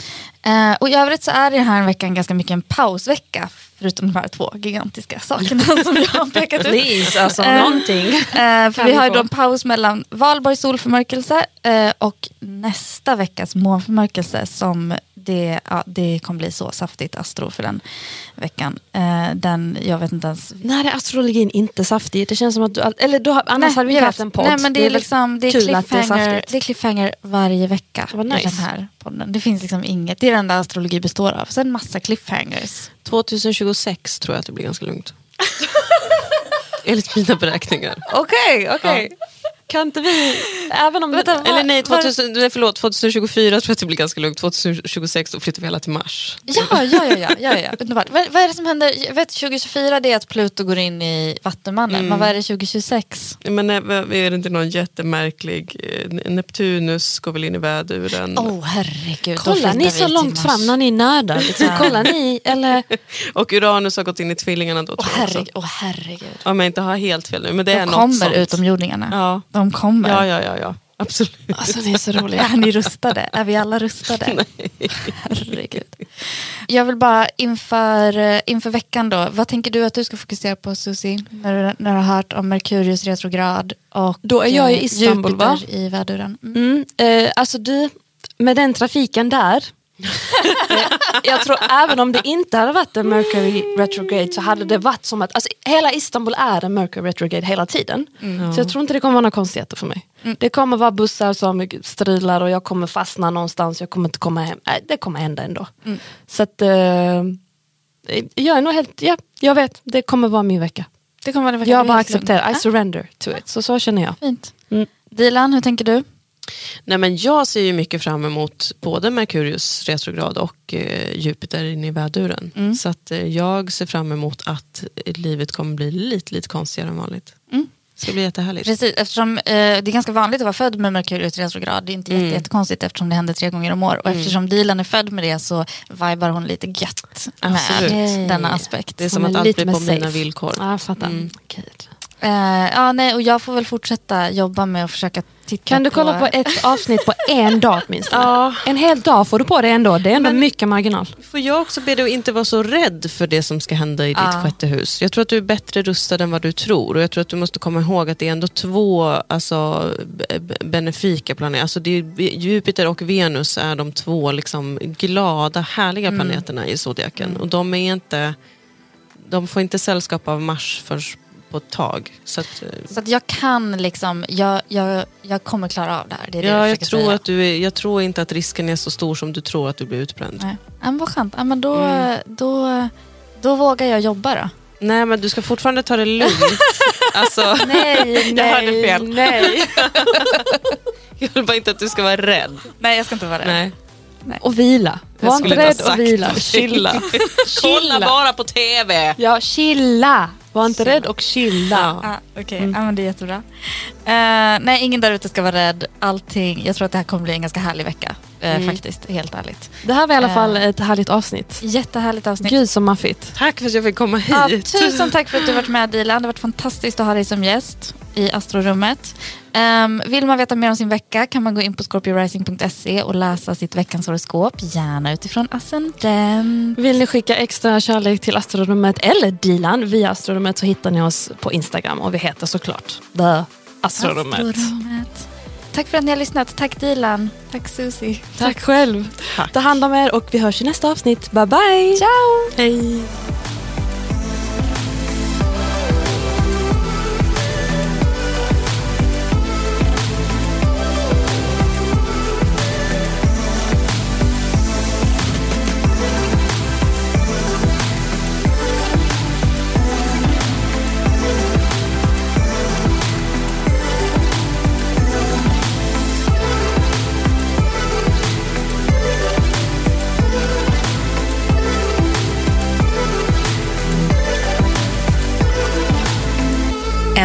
Eh, och i övrigt så är det här veckan ganska mycket en pausvecka. Förutom de här två gigantiska sakerna [LAUGHS] som jag har pekat ut. Please, alltså Eh, någonting. Eh, för vi vi har då en paus mellan valborgs solförmörkelse eh, och nästa veckas månförmörkelse som det, ja, det kommer bli så saftigt astro för den veckan. Eh, den, jag vet inte ens. När är astrologin inte saftig? Det känns som att du, eller då, annars hade vi inte haft en podd. Nej, men det, är liksom, det, är kul att det är cliffhanger, det är cliffhanger varje vecka Vad i nice. den här podden. Det finns liksom inget, det är det enda astrologi består av. Sen massa cliffhangers. 2026 tror jag att det blir ganska lugnt. [LAUGHS] Enligt mina beräkningar. Okej, okej. Kan inte vi, även om Vänta, det... Eller nej, var- 2000, nej, förlåt, 2024 tror jag att det blir ganska lugnt. 2026 då flyttar vi hela till Mars. Ja, ja, ja, ja, ja, ja. Underbart. Vad, vad är det som händer? Jag vet 2024 det är att Pluto går in i Vattumannen, men vad är det 2026? Men är är det inte någon jättemärklig... eh, Neptunus går väl in i väduren. Åh oh, herregud. Kolla, ni är så långt fram när ni nördar. [LAUGHS] Liksom. Kolla ni, eller... [LAUGHS] Och Uranus har gått in i tvillingarna då Åh också. herregud, åh herregud. Om jag inte har helt fel nu. Men det är De något kommer sånt. utomjordingarna. Ja. De kommer. Ja, ja, ja, ja. Absolut. Alltså ni är så roliga. Är ni rustade? Är vi alla rustade? [LAUGHS] Herregud. Jag vill bara inför, eh, inför veckan då, vad tänker du att du ska fokusera på Susie? När du, när du har hört om Merkurius retrograd och Då är jag i eh, Istanbul, va? Jupiter i väduren. Mm. Mm, eh, alltså du, med den trafiken där jag tror även om det inte hade varit en Mercury retrograde så hade det varit som att, alltså hela Istanbul är en Mercury retrograde hela tiden. Så jag tror inte det kommer vara några konstigheter för mig. Det kommer vara bussar som strular och jag kommer fastna någonstans, jag kommer inte komma hem. Nej, det kommer hända ändå. Så att, eh, jag är nog helt, ja, jag vet, det kommer vara min vecka. Det kommer vara Jag bara accepterar, I surrender to it. Så så känner jag. Fint. Mm. Dilan, hur tänker du? Nej, men jag ser ju mycket fram emot både Merkurius retrograd och eh, Jupiter inne i väduren. Mm. Så att, eh, jag ser fram emot att eh, livet kommer bli lite, lite konstigare än vanligt. Mm. Det ska bli jättehärligt. Precis, eftersom eh, det är ganska vanligt att vara född med Merkurius retrograd. Det är inte jätte, jättekonstigt eftersom det händer tre gånger om år. Och eftersom Dilan är född med det så vibar hon lite gött Absolut. med denna aspekt. Det är som Hon att är allt blir på mina safe. villkor. Ja, jag fattar. Mm. Gud. Eh, ja, nej, och jag får väl fortsätta jobba med att försöka titta Kan du kolla på ett avsnitt på en dag åtminstone? [LAUGHS] En hel dag får du på det ändå. Det är ändå Men- mycket marginal. Får jag också be dig att inte vara så rädd för det som ska hända i ditt Ja. sjätte hus. Jag tror att du är bättre rustad än vad du tror. Och jag tror att du måste komma ihåg att det är ändå två alltså, be- be- benefika planeter. Alltså det är, Jupiter och Venus är de två liksom, glada, härliga planeterna i zodiaken. Och de är inte... De får inte sällskap av Mars förrän på ett tag. Så att, eh, Så att jag kan liksom, jag, jag, jag kommer klara av det här. Det är det ja, jag, försöker tror säga. att du är, jag tror inte att risken är så stor som du tror att du blir utbränd. Nej. Men vad skönt. Men då, Mm. då, då vågar jag jobba då. Nej, men du ska fortfarande ta det lugnt. [LAUGHS] alltså, Nej, [LAUGHS] Jag hörde fel. nej. [LAUGHS] jag vill bara inte att du ska vara rädd. nej, jag ska inte vara rädd. Nej. Och vila. Jag Var inte rädd och vila. någonting. Chilla. Kolla Chilla. bara på TV! Ja, chilla. Var inte rädd och chilla. Ah, Okej, ja, men det är jättebra. Eh, nej, ingen där ute ska vara rädd. Allting, jag tror att det här kommer bli en ganska härlig vecka. eh, Faktiskt, helt ärligt. Det här var i alla Eh. fall ett härligt avsnitt. Jättehärligt avsnitt. Gud så maffigt. Tack för att jag fick komma Ja, hit. tusen tack för att du varit med Dilan. Det har varit fantastiskt att ha dig som gäst i Astrorummet. Um, vill man veta mer om sin vecka kan man gå in på scorpiorising.se och läsa sitt veckans horoskop, gärna utifrån ascendent. Vill ni skicka extra kärlek till Astrorummet eller Dilan via Astrorummet så hittar ni oss på Instagram och vi heter såklart The Astrorummet. Astrorummet. Tack för att ni har lyssnat. Tack Dilan. Tack Susie. Tack själv. Ta hand om er och vi hörs i nästa avsnitt. Bye bye! Ciao! Hej.